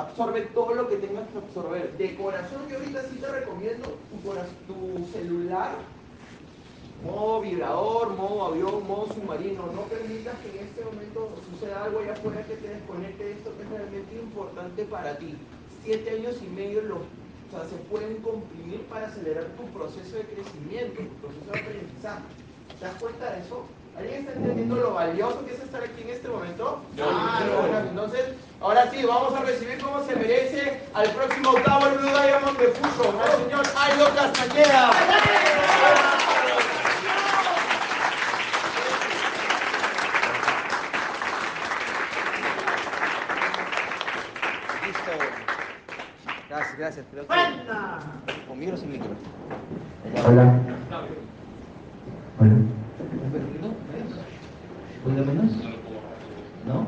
Absorbe todo lo que tengas que absorber. De corazón, yo ahorita sí te recomiendo tu, celular, modo vibrador, modo avión, modo submarino. No permitas que en este momento suceda algo allá afuera que te desconecte de esto que es realmente importante para ti. Siete años y medio los, o sea, se pueden comprimir para acelerar tu proceso de crecimiento, tu proceso de aprendizaje. ¿Te das cuenta de eso? ¿Alguien está entendiendo lo valioso que es estar aquí en este momento? Ah, bueno, entonces, ahora sí, vamos a recibir como se merece al próximo octavo el Blue Diamond de Fusion, al señor Ailo Castañeda. Listo. Gracias, gracias. Creo que... ¿Con micro o sin micro? Hola. Hola. ¿Un poquito menos? ¿No?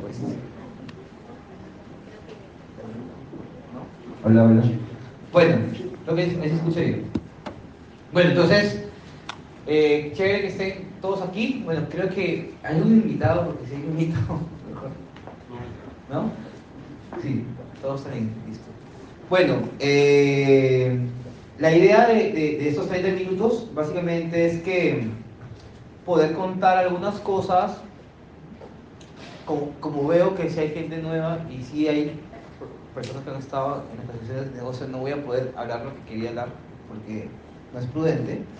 Pues. Hola, hola. Bueno, creo que se escucha bien. Bueno, entonces, eh, chévere que estén todos aquí. Bueno, creo que hay un invitado, porque si hay un invitado, mejor. ¿No? Sí, todos están ahí. Bueno, eh, la idea de, estos 30 minutos básicamente es que poder contar algunas cosas, como, veo que si hay gente nueva y si hay personas que han estado en las sesiones de negocio, no voy a poder hablar lo que quería hablar porque no es prudente,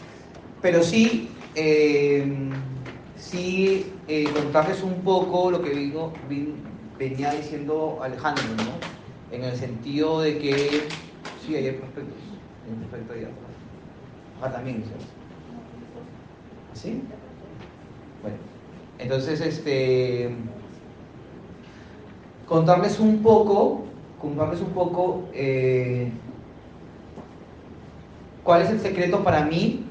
pero sí, eh, sí eh, contarles un poco lo que vino, vin- venía diciendo Alejandro, ¿no? En el sentido de que, sí, hay prospectos, un prospecto ahí atrás. Ah, también. ¿Así? Bueno, entonces, este, contarles un poco, contarles un poco eh, cuál es el secreto para mí,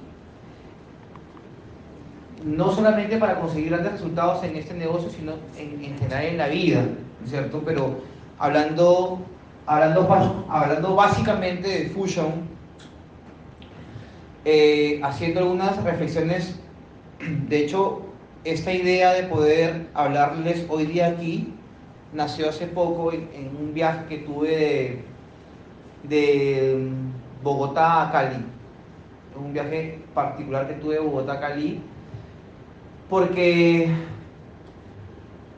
no solamente para conseguir grandes resultados en este negocio, sino en, en general en la vida, ¿no es ¿cierto? Pero hablando, hablando, hablando básicamente de Fusion, eh, haciendo algunas reflexiones, de hecho, esta idea de poder hablarles hoy día aquí nació hace poco en, un viaje que tuve de, de Bogotá a Cali. Un viaje particular que tuve de Bogotá a Cali porque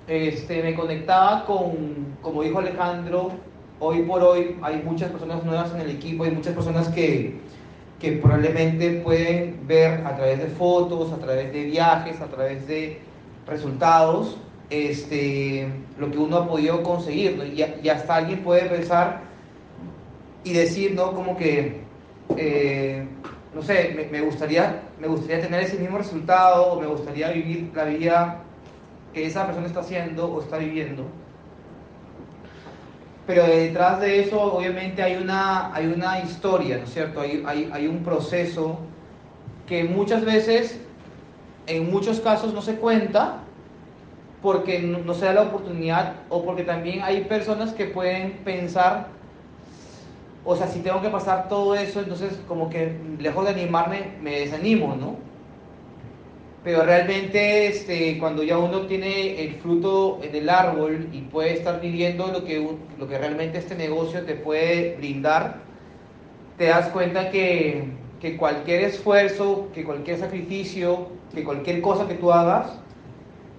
este, me conectaba con, como dijo Alejandro, hoy por hoy hay muchas personas nuevas en el equipo, hay muchas personas que, que probablemente pueden ver a través de fotos, a través de viajes, a través de resultados, este, lo que uno ha podido conseguir. ¿no? Y, y hasta alguien puede pensar y decir, ¿no? Como que, eh, no sé, me, me gustaría, me gustaría tener ese mismo resultado, o me gustaría vivir la vida que esa persona está haciendo o está viviendo. Pero detrás de eso, obviamente, hay una, hay una historia, ¿no es cierto? Hay, hay, hay un proceso que muchas veces, en muchos casos, no se cuenta porque no, no se da la oportunidad o porque también hay personas que pueden pensar, o sea, si tengo que pasar todo eso, entonces como que lejos de animarme, me desanimo, ¿no? Pero realmente este, cuando ya uno tiene el fruto en el árbol y puede estar viviendo lo que, lo que realmente este negocio te puede brindar, te das cuenta que, que cualquier esfuerzo, que cualquier sacrificio, que cualquier cosa que tú hagas,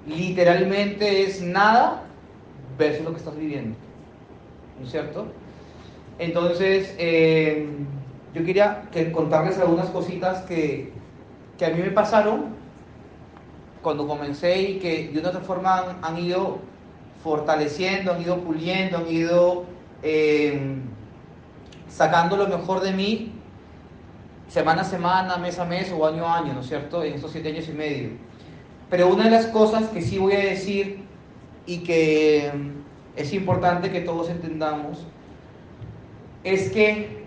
literalmente es nada versus lo que estás viviendo. ¿No es cierto? Entonces, eh, yo quería que contarles algunas cositas que, que a mí me pasaron cuando comencé y que de una otra forma han, han ido fortaleciendo, han ido puliendo, han ido eh, sacando lo mejor de mí semana a semana, mes a mes o año a año, ¿no es cierto?, en estos siete años y medio. Pero una de las cosas que sí voy a decir y que mm, es importante que todos entendamos es que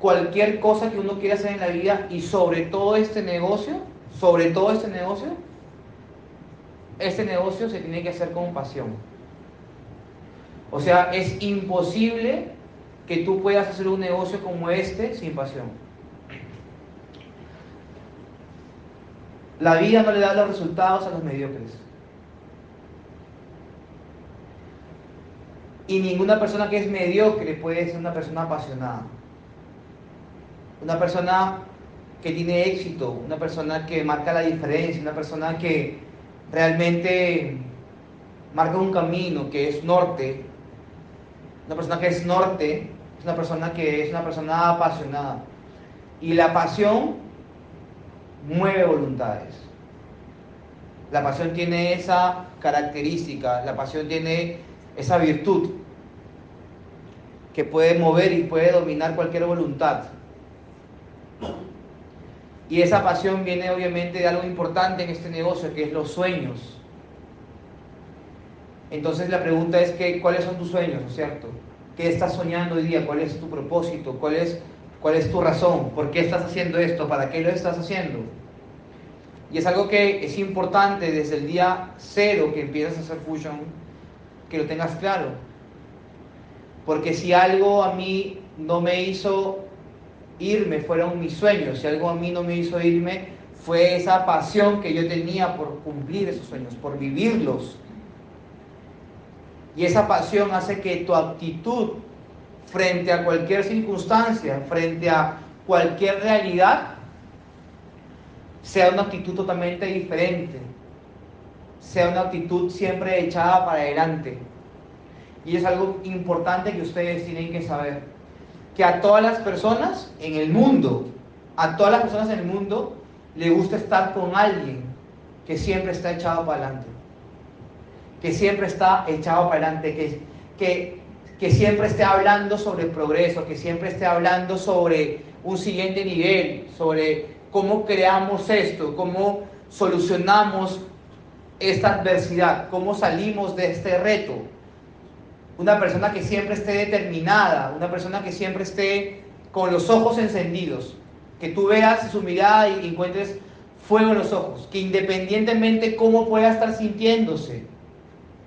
cualquier cosa que uno quiera hacer en la vida y sobre todo este negocio, sobre todo este negocio, este negocio se tiene que hacer con pasión. O sea, es imposible que tú puedas hacer un negocio como este sin pasión. La vida no le da los resultados a los mediocres. Y ninguna persona que es mediocre puede ser una persona apasionada. Una persona que tiene éxito, una persona que marca la diferencia, una persona que realmente marca un camino, que es norte. Una persona que es norte es una persona que es una persona apasionada. Y la pasión mueve voluntades. La pasión tiene esa característica, la pasión tiene esa virtud que puede mover y puede dominar cualquier voluntad. Y esa pasión viene obviamente de algo importante en este negocio, que es los sueños. Entonces la pregunta es que, ¿cuáles son tus sueños, ¿no es cierto? ¿Qué estás soñando hoy día? ¿Cuál es tu propósito? ¿Cuál es, ¿Cuál es tu razón? ¿Por qué estás haciendo esto? ¿Para qué lo estás haciendo? Y es algo que es importante desde el día cero que empiezas a hacer Fusion, que lo tengas claro. Porque si algo a mí no me hizo irme, fueron mis sueños. Si algo a mí no me hizo irme, fue esa pasión que yo tenía por cumplir esos sueños, por vivirlos. Y esa pasión hace que tu actitud frente a cualquier circunstancia, frente a cualquier realidad, sea una actitud totalmente diferente, sea una actitud siempre echada para adelante. Y es algo importante que ustedes tienen que saber, que a todas las personas en el mundo, a todas las personas en el mundo, le gusta estar con alguien que siempre está echado para adelante, que siempre está echado para adelante, que, que, que siempre esté hablando sobre el progreso, que siempre esté hablando sobre un siguiente nivel, sobre cómo creamos esto, cómo solucionamos esta adversidad, cómo salimos de este reto. Una persona que siempre esté determinada, una persona que siempre esté con los ojos encendidos, que tú veas su mirada y encuentres fuego en los ojos, que independientemente cómo pueda estar sintiéndose,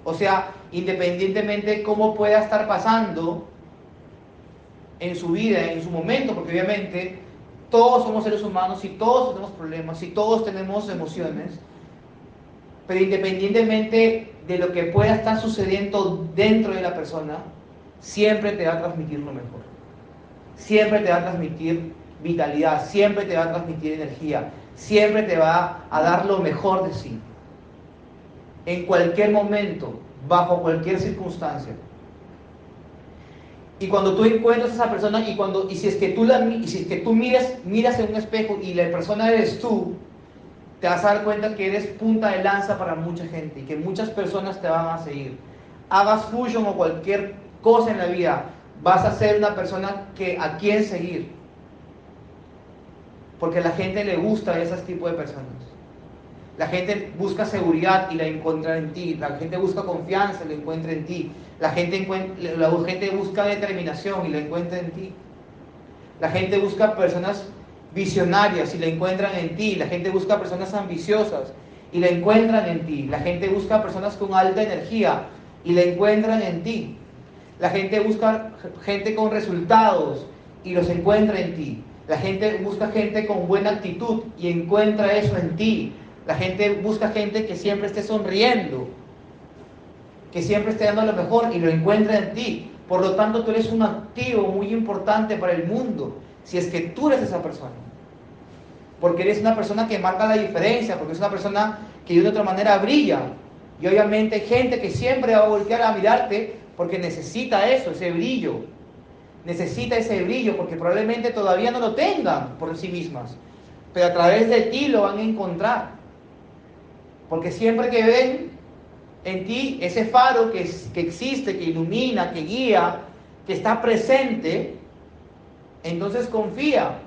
o sea, independientemente cómo pueda estar pasando en su vida, en su momento, porque obviamente todos somos seres humanos y todos tenemos problemas y todos tenemos emociones, pero independientemente de lo que pueda estar sucediendo dentro de la persona, siempre te va a transmitir lo mejor. Siempre te va a transmitir vitalidad, siempre te va a transmitir energía, siempre te va a dar lo mejor de sí. En cualquier momento, bajo cualquier circunstancia. Y cuando tú encuentras a esa persona y cuando y si es que tú la y si es que tú miras miras en un espejo y la persona eres tú, te vas a dar cuenta que eres punta de lanza para mucha gente y que muchas personas te van a seguir. Hagas fusion o cualquier cosa en la vida, vas a ser una persona que a quien seguir. Porque a la gente le gusta ese tipo de personas. La gente busca seguridad y la encuentra en ti. La gente busca confianza y la encuentra en ti. La gente, la gente busca determinación y la encuentra en ti. La gente busca personas visionarias y la encuentran en ti. La gente busca personas ambiciosas y la encuentran en ti. La gente busca personas con alta energía y la encuentran en ti. La gente busca gente con resultados y los encuentra en ti. La gente busca gente con buena actitud y encuentra eso en ti. La gente busca gente que siempre esté sonriendo, que siempre esté dando lo mejor y lo encuentra en ti. Por lo tanto, tú eres un activo muy importante para el mundo si es que tú eres esa persona. Porque eres una persona que marca la diferencia, porque es una persona que de otra manera brilla. Y obviamente hay gente que siempre va a voltear a mirarte porque necesita eso, ese brillo. Necesita ese brillo porque probablemente todavía no lo tengan por sí mismas. Pero a través de ti lo van a encontrar. Porque siempre que ven en ti ese faro que, que existe, que ilumina, que guía, que está presente, entonces confía.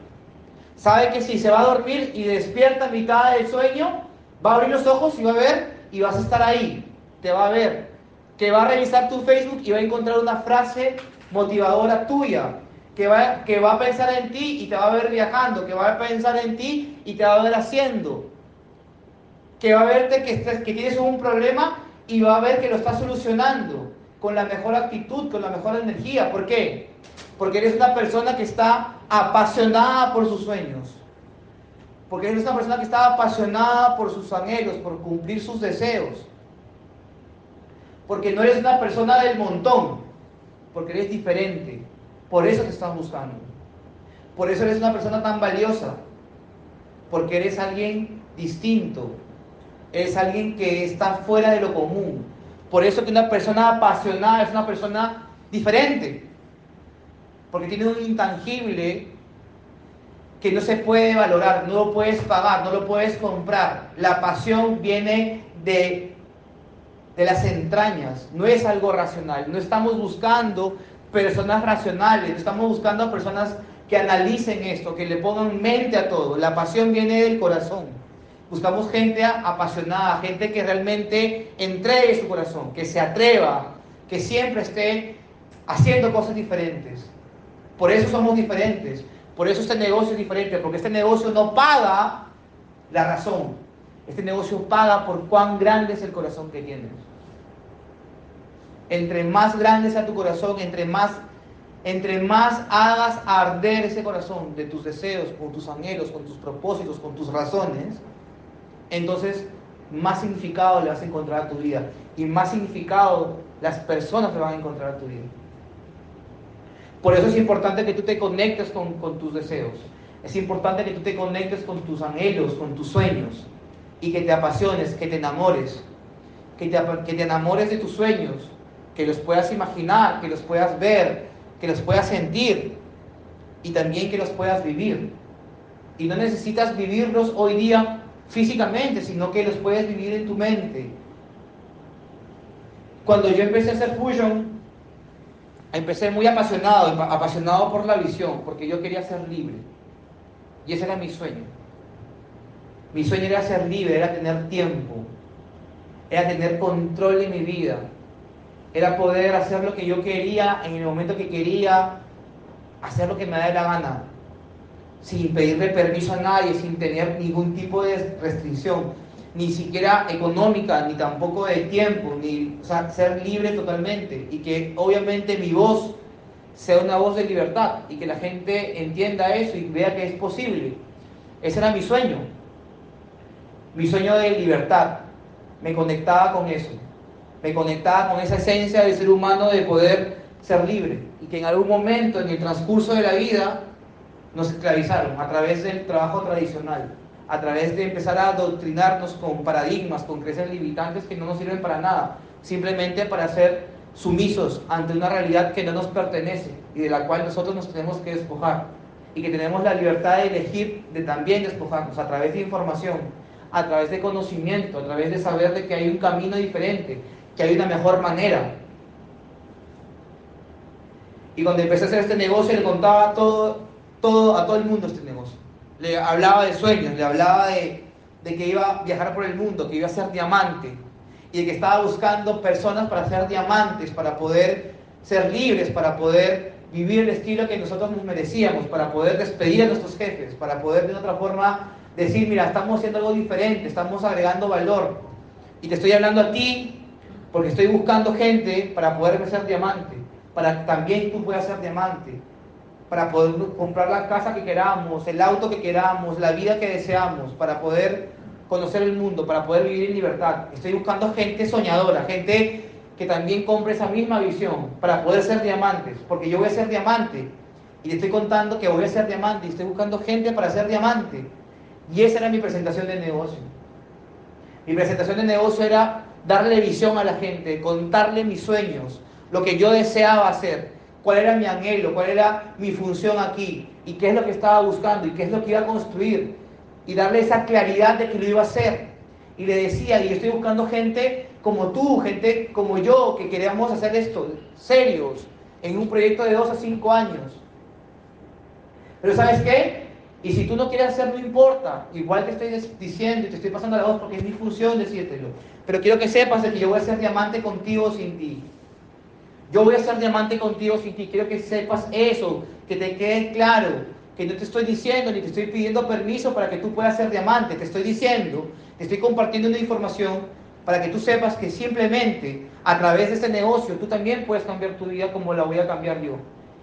Sabe que si se va a dormir y despierta a mitad del sueño, va a abrir los ojos y va a ver y vas a estar ahí. Te va a ver. Que va a revisar tu Facebook y va a encontrar una frase motivadora tuya. Que va, que va a pensar en ti y te va a ver viajando. Que va a pensar en ti y te va a ver haciendo. Que va a verte que, que tienes un problema y va a ver que lo estás solucionando con la mejor actitud, con la mejor energía. ¿Por qué? Porque eres una persona que está apasionada por sus sueños. Porque eres una persona que está apasionada por sus anhelos, por cumplir sus deseos. Porque no eres una persona del montón, porque eres diferente. Por eso te están buscando. Por eso eres una persona tan valiosa. Porque eres alguien distinto. Eres alguien que está fuera de lo común. Por eso que una persona apasionada es una persona diferente. Porque tiene un intangible que no se puede valorar, no lo puedes pagar, no lo puedes comprar. La pasión viene de, de las entrañas, no es algo racional. No estamos buscando personas racionales, no estamos buscando personas que analicen esto, que le pongan mente a todo. La pasión viene del corazón. Buscamos gente apasionada, gente que realmente entregue su corazón, que se atreva, que siempre esté haciendo cosas diferentes. Por eso somos diferentes. Por eso este negocio es diferente, porque este negocio no paga la razón. Este negocio paga por cuán grande es el corazón que tienes. Entre más grande sea tu corazón, entre más, entre más hagas arder ese corazón de tus deseos, con tus anhelos, con tus propósitos, con tus razones, entonces más significado le vas a encontrar a tu vida. Y más significado las personas le van a encontrar a tu vida. Por eso es importante que tú te conectes con, tus deseos. Es importante que tú te conectes con tus anhelos, con tus sueños. Y que te apasiones, que te enamores. Que te, que te enamores de tus sueños. Que los puedas imaginar, que los puedas ver, que los puedas sentir. Y también que los puedas vivir. Y no necesitas vivirlos hoy día físicamente, sino que los puedes vivir en tu mente. Cuando yo empecé a hacer fusion, empecé muy apasionado, apasionado por la visión, porque yo quería ser libre. Y ese era mi sueño. Mi sueño era ser libre, era tener tiempo, era tener control de mi vida, era poder hacer lo que yo quería en el momento que quería, hacer lo que me da la gana, sin pedirle permiso a nadie, sin tener ningún tipo de restricción, ni siquiera económica, ni tampoco de tiempo, ni ser libre totalmente y que obviamente mi voz sea una voz de libertad y que la gente entienda eso y vea que es posible. Ese era mi sueño, mi sueño de libertad. Me conectaba con eso, me conectaba con esa esencia del ser humano de poder ser libre y que en algún momento en el transcurso de la vida nos esclavizaron a través del trabajo tradicional a través de empezar a adoctrinarnos con paradigmas, con creencias limitantes que no nos sirven para nada, simplemente para ser sumisos ante una realidad que no nos pertenece y de la cual nosotros nos tenemos que despojar y que tenemos la libertad de elegir de también despojarnos a través de información, a través de conocimiento, a través de saber de que hay un camino diferente, que hay una mejor manera. Y cuando empecé a hacer este negocio le contaba todo, todo, a todo el mundo este negocio le hablaba de sueños, le hablaba de, que iba a viajar por el mundo, que iba a ser diamante y de que estaba buscando personas para ser diamantes, para poder ser libres, para poder vivir el estilo que nosotros nos merecíamos, para poder despedir a nuestros jefes, para poder de otra forma decir, mira, estamos haciendo algo diferente, estamos agregando valor. Y te estoy hablando a ti porque estoy buscando gente para poder ser diamante, para que también tú puedas ser diamante para poder comprar la casa que queramos, el auto que queramos, la vida que deseamos, para poder conocer el mundo, para poder vivir en libertad. Estoy buscando gente soñadora, gente que también compre esa misma visión para poder ser diamantes, porque yo voy a ser diamante y le estoy contando que voy a ser diamante y estoy buscando gente para ser diamante. Y esa era mi presentación de negocio. Mi presentación de negocio era darle visión a la gente, contarle mis sueños, lo que yo deseaba hacer, cuál era mi anhelo, cuál era mi función aquí y qué es lo que estaba buscando y qué es lo que iba a construir y darle esa claridad de que lo iba a hacer. Y le decía, y estoy buscando gente como tú, gente como yo, que queríamos hacer esto, serios, en un proyecto de dos a cinco años. Pero ¿sabes qué? Y si tú no quieres hacer, no importa. Igual te estoy diciendo y te estoy pasando la voz porque es mi función decírtelo. Pero quiero que sepas de que yo voy a ser diamante contigo sin ti. Yo voy a ser diamante contigo sin ti. Quiero que sepas eso, que te quede claro, que no te estoy diciendo ni te estoy pidiendo permiso para que tú puedas ser diamante. Te estoy diciendo, te estoy compartiendo una información para que tú sepas que simplemente a través de este negocio tú también puedes cambiar tu vida como la voy a cambiar yo.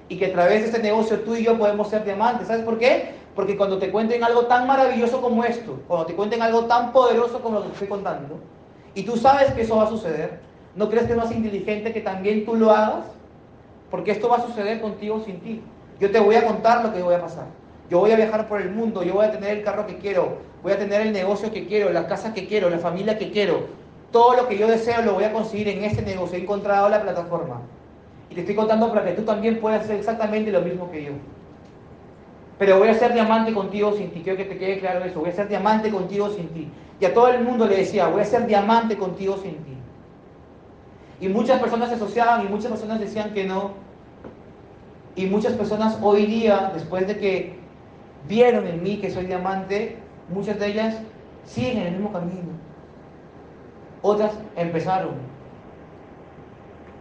Y que a través de este negocio tú y yo podemos ser diamantes. ¿Sabes por qué? Porque cuando te cuenten algo tan maravilloso como esto, cuando te cuenten algo tan poderoso como lo que estoy contando, y tú sabes que eso va a suceder, ¿no crees que es más inteligente que también tú lo hagas? Porque esto va a suceder contigo sin ti. Yo te voy a contar lo que voy a pasar. Yo voy a viajar por el mundo, yo voy a tener el carro que quiero, voy a tener el negocio que quiero, la casa que quiero, la familia que quiero. Todo lo que yo deseo lo voy a conseguir en este negocio. He encontrado la plataforma. Y te estoy contando para que tú también puedas hacer exactamente lo mismo que yo. Pero voy a ser diamante contigo sin ti. Quiero que te quede claro eso. Voy a ser diamante contigo sin ti. Y a todo el mundo le decía, voy a ser diamante contigo sin ti. Y muchas personas se asociaban y muchas personas decían que no. Y muchas personas hoy día, después de que vieron en mí que soy diamante, muchas de ellas siguen en el mismo camino. Otras empezaron.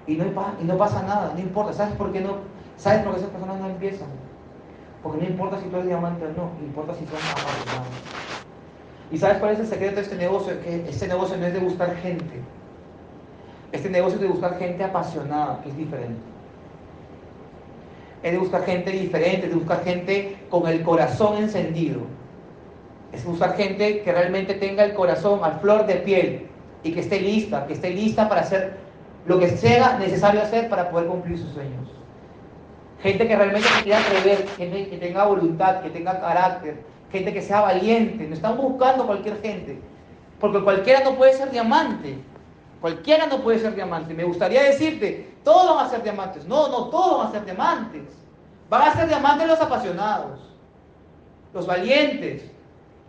Y no, y no pasa nada, no importa. ¿Sabes por qué no? ¿Sabes por qué esas personas no empiezan? Porque no importa si tú eres diamante o no, importa si son apasionados. ¿Y sabes cuál es el secreto de este negocio? Que este negocio no es de buscar gente. Este negocio de buscar gente apasionada, es diferente. Es de buscar gente diferente, es de buscar gente con el corazón encendido. Es buscar gente que realmente tenga el corazón a flor de piel y que esté lista, que esté lista para hacer lo que sea necesario hacer para poder cumplir sus sueños. Gente que realmente se quiera atrever, gente que tenga voluntad, que tenga carácter, gente que sea valiente. No están buscando cualquier gente, porque cualquiera no puede ser diamante. Cualquiera no puede ser diamante. Me gustaría decirte, todos van a ser diamantes. No, no, todos van a ser diamantes. Van a ser diamantes los apasionados, los valientes,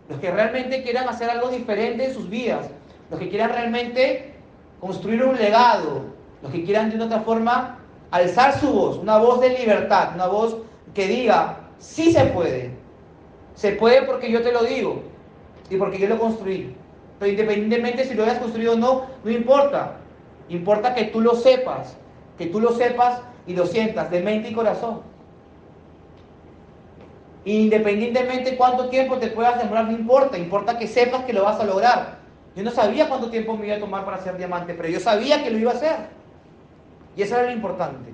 los que realmente quieran hacer algo diferente en sus vidas, los que quieran realmente construir un legado, los que quieran de una otra forma alzar su voz, una voz de libertad, una voz que diga, sí se puede. Se puede porque yo te lo digo y porque yo lo. Independientemente si lo hayas construido o no, no importa. Importa que tú lo sepas, que tú lo sepas y lo sientas de mente y corazón. Independientemente cuánto tiempo te puedas demorar, no importa. Importa que sepas que lo vas a lograr. Yo no sabía cuánto tiempo me iba a tomar para ser diamante, pero yo sabía que lo iba a hacer. Y eso era lo importante.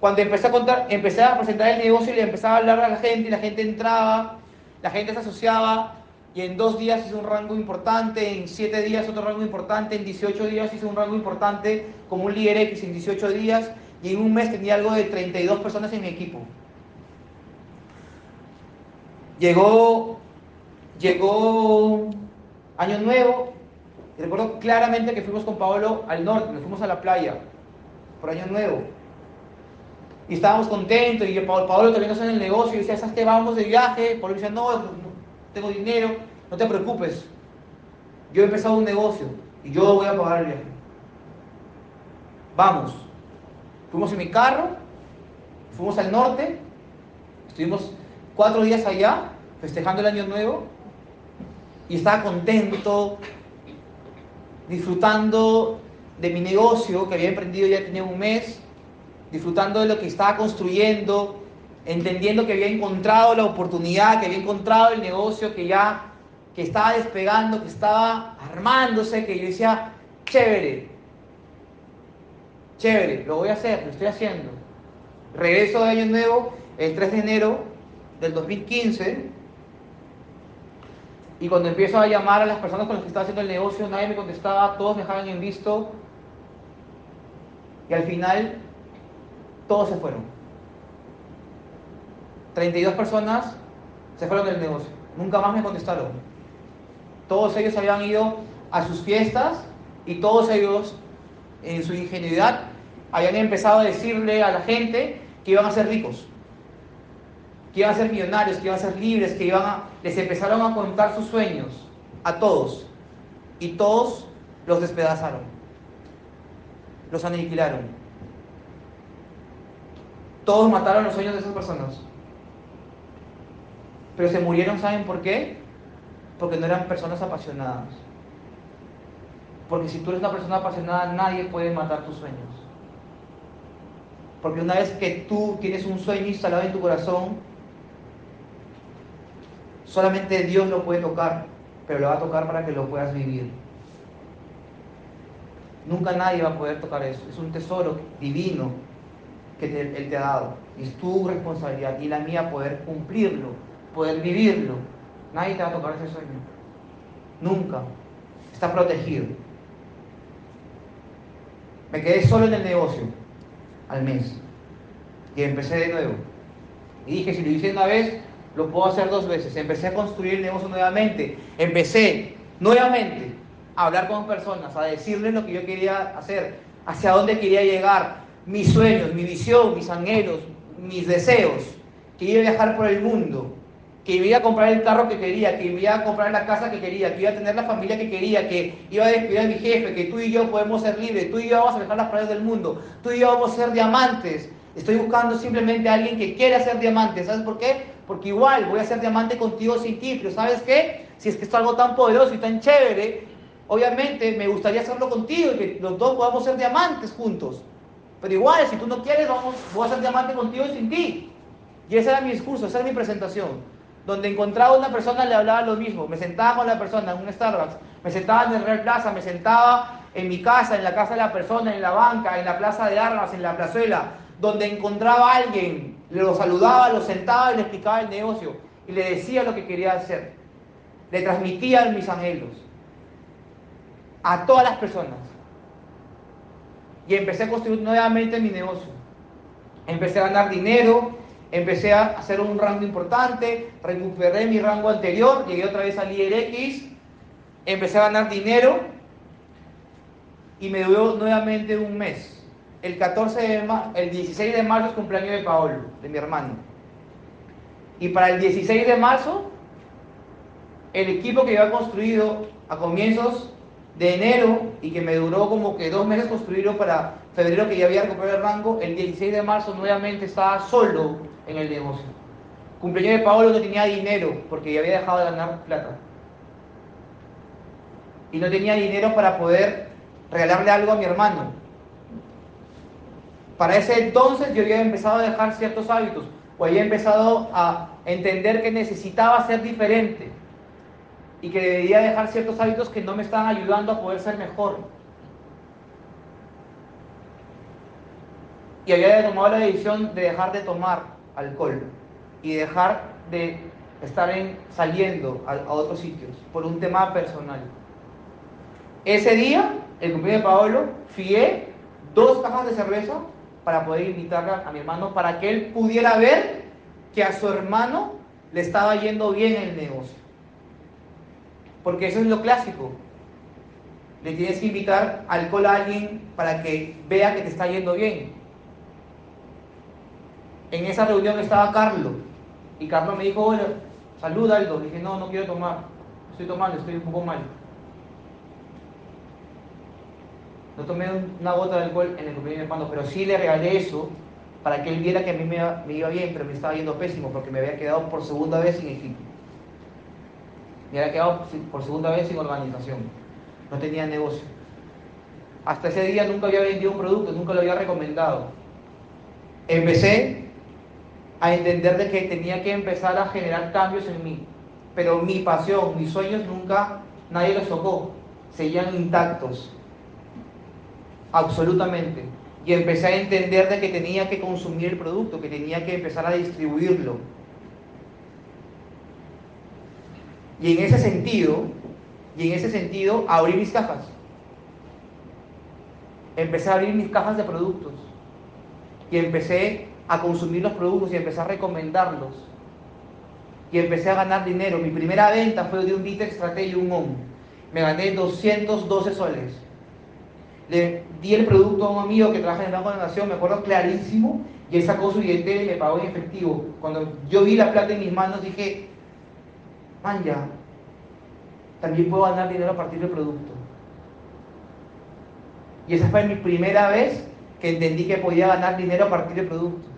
Cuando empecé a, contar, empecé a presentar el negocio y le empezaba a hablar a la gente y la gente entraba, la gente se asociaba, y en dos días hice un rango importante, en siete días otro rango importante, en 18 días hice un rango importante como un líder X en 18 días y en un mes tenía algo de 32 personas en mi equipo. Llegó, llegó Año Nuevo, y recuerdo claramente que fuimos con Paolo al norte, nos fuimos a la playa por Año Nuevo. Y estábamos contentos, y Paolo, Paolo también nos en el negocio, y decía, ¿sabes qué? Vamos de viaje. Paolo decía, no, tengo dinero, no te preocupes. Yo he empezado un negocio y yo voy a pagar el viaje. Vamos. Fuimos en mi carro, fuimos al norte, estuvimos cuatro días allá, festejando el año nuevo, y estaba contento, disfrutando de mi negocio que había emprendido ya tenía un mes, disfrutando de lo que estaba construyendo, entendiendo que había encontrado la oportunidad, que había encontrado el negocio, que ya que estaba despegando, que estaba armándose, que yo decía, chévere, chévere, lo voy a hacer, lo estoy haciendo. Regreso de Año Nuevo el 3 de enero del 2015 y cuando empiezo a llamar a las personas con las que estaba haciendo el negocio, nadie me contestaba, todos me dejaban en visto y al final todos se fueron. 32 personas se fueron del negocio. Nunca más me contestaron. Todos ellos habían ido a sus fiestas y todos ellos, en su ingenuidad, habían empezado a decirle a la gente que iban a ser ricos, que iban a ser millonarios, que iban a ser libres, que iban a... Les empezaron a contar sus sueños a todos y todos los despedazaron, los aniquilaron. Todos mataron los sueños de esas personas. Pero se murieron, ¿saben por qué? Porque no eran personas apasionadas. Porque si tú eres una persona apasionada, nadie puede matar tus sueños. Porque una vez que tú tienes un sueño instalado en tu corazón, solamente Dios lo puede tocar, pero lo va a tocar para que lo puedas vivir. Nunca nadie va a poder tocar eso. Es un tesoro divino que Él te ha dado. Y es tu responsabilidad y la mía poder cumplirlo, poder vivirlo. Nadie te va a tocar ese sueño. Nunca. Está protegido. Me quedé solo en el negocio al mes. Y empecé de nuevo. Y dije, si lo hice una vez, lo puedo hacer dos veces. Empecé a construir el negocio nuevamente. Empecé nuevamente a hablar con personas, a decirles lo que yo quería hacer, hacia dónde quería llegar, mis sueños, mi visión, mis anhelos, mis deseos, que iba a viajar por el mundo, que iba a comprar el carro que quería, que iba a comprar la casa que quería, que iba a tener la familia que quería, que iba a despedir a mi jefe, que tú y yo podemos ser libres, tú y yo vamos a viajar las playas del mundo, tú y yo vamos a ser diamantes. Estoy buscando simplemente a alguien que quiera ser diamante. ¿Sabes por qué? Porque igual voy a ser diamante contigo sin ti, pero ¿sabes qué? Si es que esto es algo tan poderoso y tan chévere, obviamente me gustaría hacerlo contigo y que los dos podamos ser diamantes juntos. Pero igual, si tú no quieres, vamos, voy a ser diamante contigo y sin ti. Y ese era mi discurso, esa era mi presentación. Donde encontraba una persona le hablaba lo mismo. Me sentaba con la persona en un Starbucks, me sentaba en el Real Plaza, me sentaba en mi casa, en la casa de la persona, en la banca, en la plaza de armas, en la plazuela, donde encontraba a alguien, lo saludaba, lo sentaba y le explicaba el negocio y le decía lo que quería hacer. Le transmitía mis anhelos a todas las personas. Y empecé a construir nuevamente mi negocio. Empecé a ganar dinero, empecé a hacer un rango importante, recuperé mi rango anterior, llegué otra vez al IRX, empecé a ganar dinero y me duró nuevamente un mes. El, 14 de el 16 de marzo es cumpleaños de Paolo, de mi hermano. Y para el 16 de marzo, el equipo que yo había construido a comienzos de enero y que me duró como que dos meses construirlo para febrero que ya había recuperado el rango, el 16 de marzo nuevamente estaba solo en el negocio. Cumpleaños de Paolo no tenía dinero porque ya había dejado de ganar plata. Y no tenía dinero para poder regalarle algo a mi hermano. Para ese entonces yo había empezado a dejar ciertos hábitos o había empezado a entender que necesitaba ser diferente y que debería dejar ciertos hábitos que no me estaban ayudando a poder ser mejor. Y había tomado la decisión de dejar de tomar alcohol y dejar de estar en, saliendo a, a otros sitios por un tema personal. Ese día, el cumpleaños de Paolo, fié dos cajas de cerveza para poder invitarle a mi hermano para que él pudiera ver que a su hermano le estaba yendo bien el negocio. Porque eso es lo clásico. Le tienes que invitar alcohol a alguien para que vea que te está yendo bien. En esa reunión estaba Carlos. Y Carlos me dijo, bueno, saluda Aldo. Le dije, no, no quiero tomar. Estoy tomando, estoy un poco mal. No tomé una gota de alcohol en el cumpleaños de mi hermano, pero sí le regalé eso para que él viera que a mí me iba bien, pero me estaba yendo pésimo porque me había quedado por segunda vez sin equipo me había quedado por segunda vez sin organización. No tenía negocio. Hasta ese día nunca había vendido un producto, nunca lo había recomendado. Empecé a entender de que tenía que empezar a generar cambios en mí. Pero mi pasión, mis sueños nunca nadie los tocó. Seguían intactos. Absolutamente. Y empecé a entender de que tenía que consumir el producto, que tenía que empezar a distribuirlo Y en ese sentido, y en ese sentido, abrí mis cajas. Empecé a abrir mis cajas de productos. Y empecé a consumir los productos y empecé a recomendarlos. Y empecé a ganar dinero. Mi primera venta fue de un Vitex Strategy, un OM. Me gané 212 soles. Le di el producto a un amigo que trabaja en el Banco de la Nación, me acuerdo clarísimo, y él sacó su billetera y me pagó en efectivo. Cuando yo vi la plata en mis manos dije, man ya, también puedo ganar dinero a partir del producto. Y esa fue mi primera vez que entendí que podía ganar dinero a partir del producto.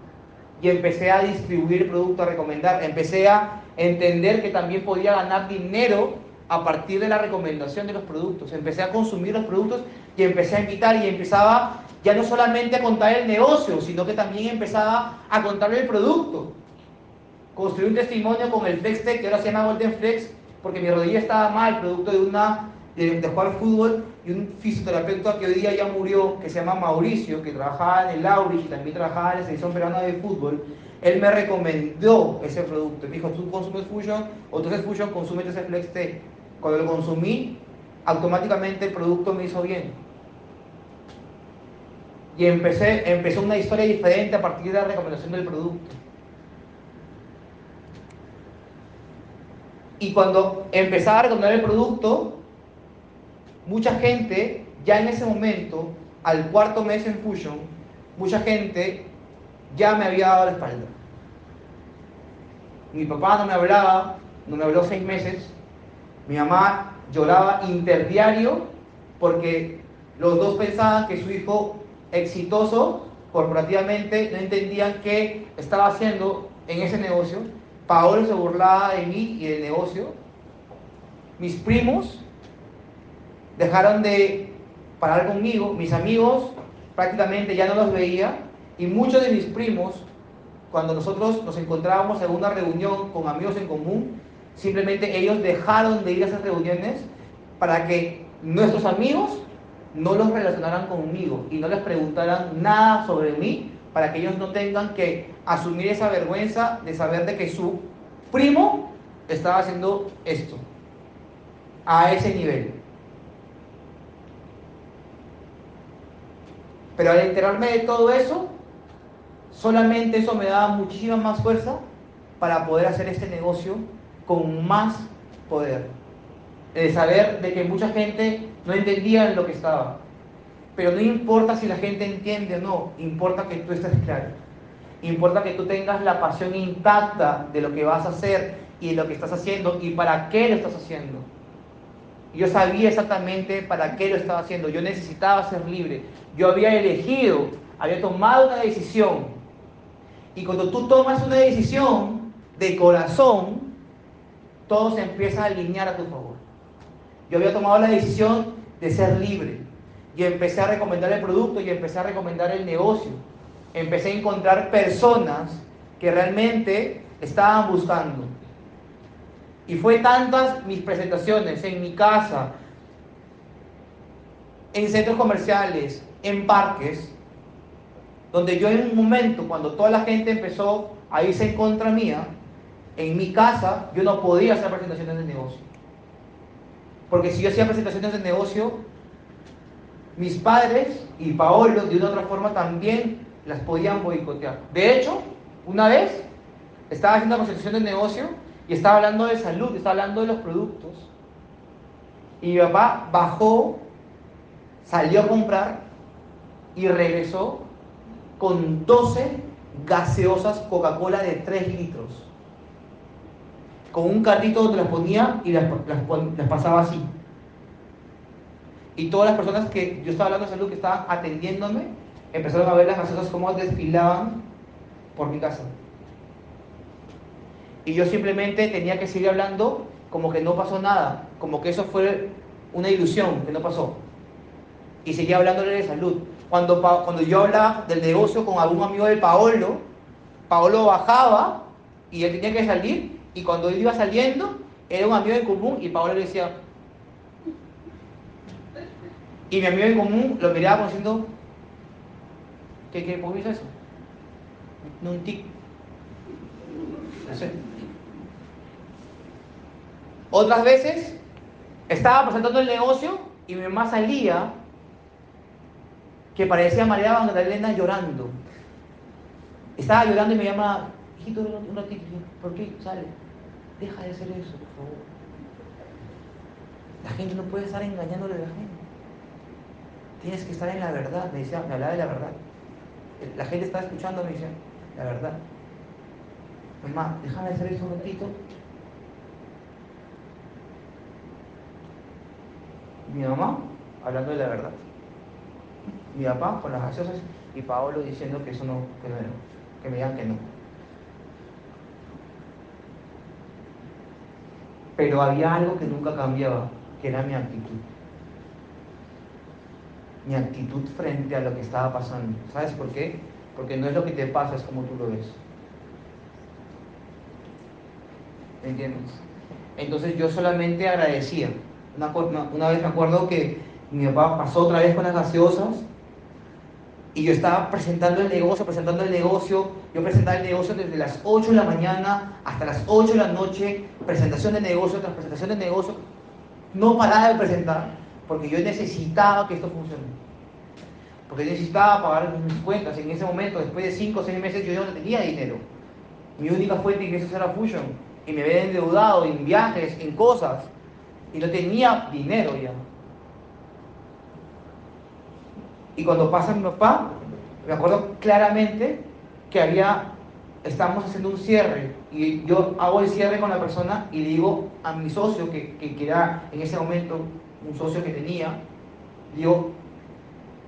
y empecé a distribuir el producto, a recomendar, empecé a entender que también podía ganar dinero a partir de la recomendación de los productos. Empecé a consumir los productos y empecé a invitar y empezaba ya no solamente a contar el negocio, sino que también empezaba a contar el producto. Construí un testimonio con el FlexTech, que ahora se llama Golden Flex, porque mi rodilla estaba mal, producto de una de, jugar fútbol, y un fisioterapeuta que hoy día ya murió, que se llama Mauricio, que trabajaba en el Aurich y también trabajaba en la selección peruana de fútbol, él me recomendó ese producto. Me dijo, tú consumes Fusion, o tú haces Fusion, consumes ese Flex T. Cuando lo consumí, automáticamente el producto me hizo bien. Y empecé, empezó una historia diferente a partir de la recomendación del producto. Y cuando empezaba a recomendar el producto, mucha gente, ya en ese momento, al cuarto mes en Fusion, mucha gente ya me había dado la espalda. Mi papá no me hablaba, no me habló seis meses. Mi mamá lloraba interdiario porque los dos pensaban que su hijo exitoso corporativamente no entendían qué estaba haciendo en ese negocio. Paolo se burlaba de mí y del negocio. Mis primos dejaron de parar conmigo, mis amigos prácticamente ya no los veía y muchos de mis primos, cuando nosotros nos encontrábamos en una reunión con amigos en común, simplemente ellos dejaron de ir a esas reuniones para que nuestros amigos no los relacionaran conmigo y no les preguntaran nada sobre mí para que ellos no tengan que asumir esa vergüenza de saber de que su primo estaba haciendo esto a ese nivel. Pero al enterarme de todo eso, solamente eso me daba muchísima más fuerza para poder hacer este negocio con más poder. De saber de que mucha gente no entendía en lo que estaba. Pero no importa si la gente entiende o no, importa que tú estés claro. Importa que tú tengas la pasión intacta de lo que vas a hacer y de lo que estás haciendo y para qué lo estás haciendo. Yo sabía exactamente para qué lo estaba haciendo. Yo necesitaba ser libre. Yo había elegido, había tomado una decisión. Y cuando tú tomas una decisión de corazón, todo se empieza a alinear a tu favor. Yo había tomado la decisión de ser libre. Y empecé a recomendar el producto y empecé a recomendar el negocio. Empecé a encontrar personas que realmente estaban buscando. Y fue tantas mis presentaciones en mi casa, en centros comerciales, en parques, donde yo en un momento, cuando toda la gente empezó a irse en contra mía, en mi casa yo no podía hacer presentaciones de negocio. Porque si yo hacía presentaciones de negocio, mis padres y Paolo de una otra forma también las podían boicotear. De hecho, una vez estaba haciendo una presentación de negocio y estaba hablando de salud, estaba hablando de los productos. Y mi papá bajó, salió a comprar y regresó con 12 gaseosas Coca-Cola de 3 litros. Con un carrito donde las ponía y las, pasaba así. Y todas las personas que yo estaba hablando de salud, que estaban atendiéndome, empezaron a ver las gaseosas como desfilaban por mi casa. Y yo simplemente tenía que seguir hablando como que no pasó nada, como que eso fue una ilusión, que no pasó. Y seguía hablándole de salud. Cuando, cuando yo hablaba del negocio con algún amigo de Paolo, Paolo bajaba y él tenía que salir, y cuando él iba saliendo, era un amigo en común, y Paolo le decía, y mi amigo en común lo miraba como diciendo, ¿qué, qué, ¿por qué hizo eso? No, un tic. No sé. Otras veces estaba presentando el negocio y mi mamá salía que parecía María Magdalena llorando. Estaba llorando y me llama, hijito, un ratito, ¿por qué sale? Deja de hacer eso, por favor. La gente no puede estar engañándole a la gente. Tienes que estar en la verdad, me decía, me hablaba de la verdad. La gente estaba escuchando, me decía, la verdad. Mamá, déjame hacer eso un ratito Mi mamá hablando de la verdad. Mi papá con las gaseosas y Paolo diciendo que eso no, que me digan que no. Pero había algo que nunca cambiaba, que era mi actitud. Mi actitud frente a lo que estaba pasando. ¿Sabes por qué? Porque no es lo que te pasa, es como tú lo ves. ¿Entiendes? Entonces yo solamente agradecía. Una, vez me acuerdo que mi papá pasó otra vez con las gaseosas y yo estaba presentando el negocio, presentando el negocio. Yo presentaba el negocio desde las 8 de la mañana hasta las 8 de la noche, presentación de negocio tras presentación de negocio. No paraba de presentar porque yo necesitaba que esto funcione. Porque necesitaba pagar mis cuentas. En ese momento, después de 5 o 6 meses, yo ya no tenía dinero. Mi única fuente de ingresos era Fusion y me había endeudado en viajes, en cosas, y no tenía dinero ya. Y cuando pasa mi papá, me acuerdo claramente que había, estamos haciendo un cierre, y yo hago el cierre con la persona y le digo a mi socio, que, que, era en ese momento un socio que tenía, digo,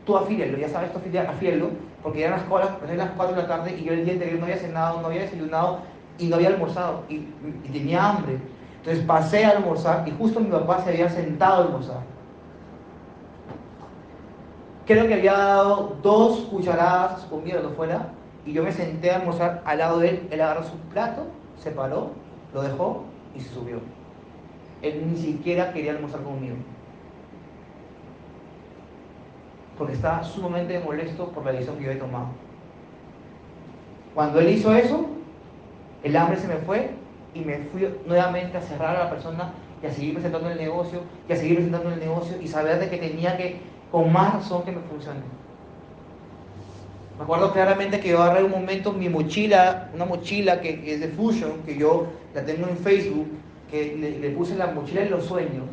tú afílialo, ya sabes, tú afílialo, porque eran las, las 4 de la tarde y yo el día anterior no había cenado, no había desayunado, y no había almorzado y, tenía hambre. Entonces pasé a almorzar y justo mi papá se había sentado a almorzar. Creo que había dado dos cucharadas a fuera, y yo me senté a almorzar al lado de él. Él agarró su plato, se paró, lo dejó y se subió. Él ni siquiera quería almorzar conmigo. Porque estaba sumamente molesto por la decisión que yo había tomado. Cuando él hizo eso, el hambre se me fue y me fui nuevamente a cerrar a la persona y a seguir presentando el negocio y a seguir presentando el negocio y saber de que tenía que, con más razón, que me funcione. Me acuerdo claramente que yo agarré un momento mi mochila, una mochila que, es de Fusion, que yo la tengo en Facebook, que le, puse la mochila de los sueños.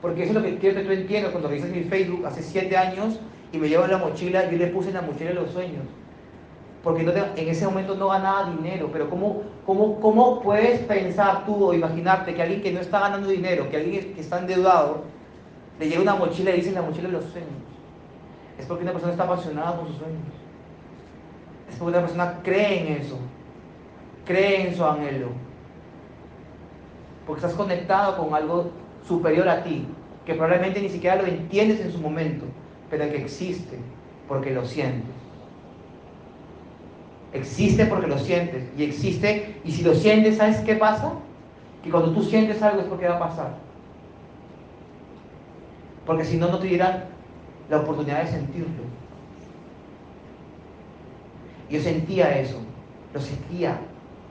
Porque eso es lo que quiero que tú entiendas. Cuando revisas mi Facebook hace siete años y me llevo la mochila, yo le puse la mochila los sueños porque en ese momento no ganaba dinero, pero ¿cómo, cómo, ¿cómo puedes pensar tú o imaginarte que alguien que no está ganando dinero, que alguien que está endeudado, le llega una mochila y dice la mochila los sueños? Es porque una persona está apasionada con sus sueños. Es porque una persona cree en eso, cree en su anhelo. Porque estás conectado con algo superior a ti, que probablemente ni siquiera lo entiendes en su momento, pero que existe porque lo sientes. Existe porque lo sientes. Y existe, y si lo sientes, ¿sabes qué pasa? Que cuando tú sientes algo es porque va a pasar. Porque si no, no te dirán la oportunidad de sentirlo. Yo sentía eso, lo sentía,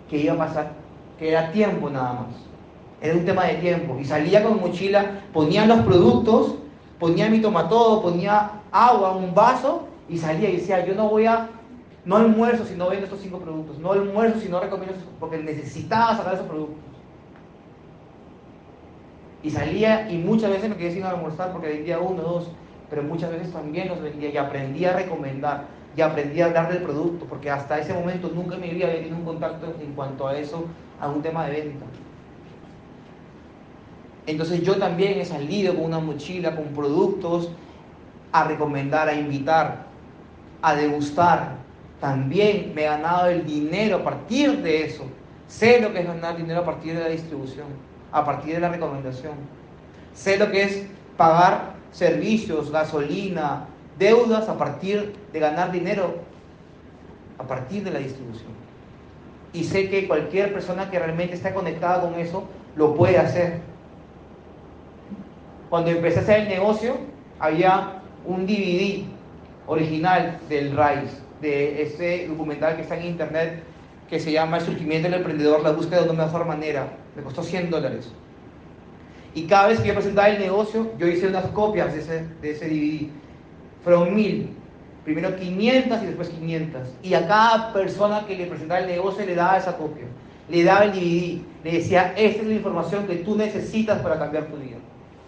que iba a pasar, que era tiempo nada más. Era un tema de tiempo. Y salía con mochila, ponía los productos, ponía mi tomatodo, ponía agua, un vaso, y salía y decía, yo no voy a no almuerzo si no vendo estos cinco productos. No almuerzo si no recomiendo porque necesitaba sacar esos productos. Y salía y muchas veces me quedé sin almorzar porque vendía uno, dos, pero muchas veces también los vendía y aprendí a recomendar y aprendí a hablar del producto porque hasta ese momento nunca vida había tenido un contacto en cuanto a eso, a un tema de venta. Entonces yo también he salido con una mochila, con productos, a recomendar, a invitar, a degustar, también me he ganado el dinero a partir de eso. Sé lo que es ganar dinero a partir de la distribución, a partir de la recomendación. Sé lo que es pagar servicios, gasolina, deudas a partir de ganar dinero, a partir de la distribución. Y sé que cualquier persona que realmente está conectada con eso lo puede hacer. Cuando empecé a hacer el negocio, había un DVD original del RAIS de ese documental que está en internet que se llama El surgimiento del emprendedor, la búsqueda de una mejor manera. Me costó 100 dólares. Y cada vez que yo presentaba el negocio, yo hice unas copias de ese, de ese DVD. Fueron mil. Primero 500 y después 500. Y a cada persona que le presentaba el negocio le daba esa copia. Le daba el DVD. Le decía, esta es la información que tú necesitas para cambiar tu vida.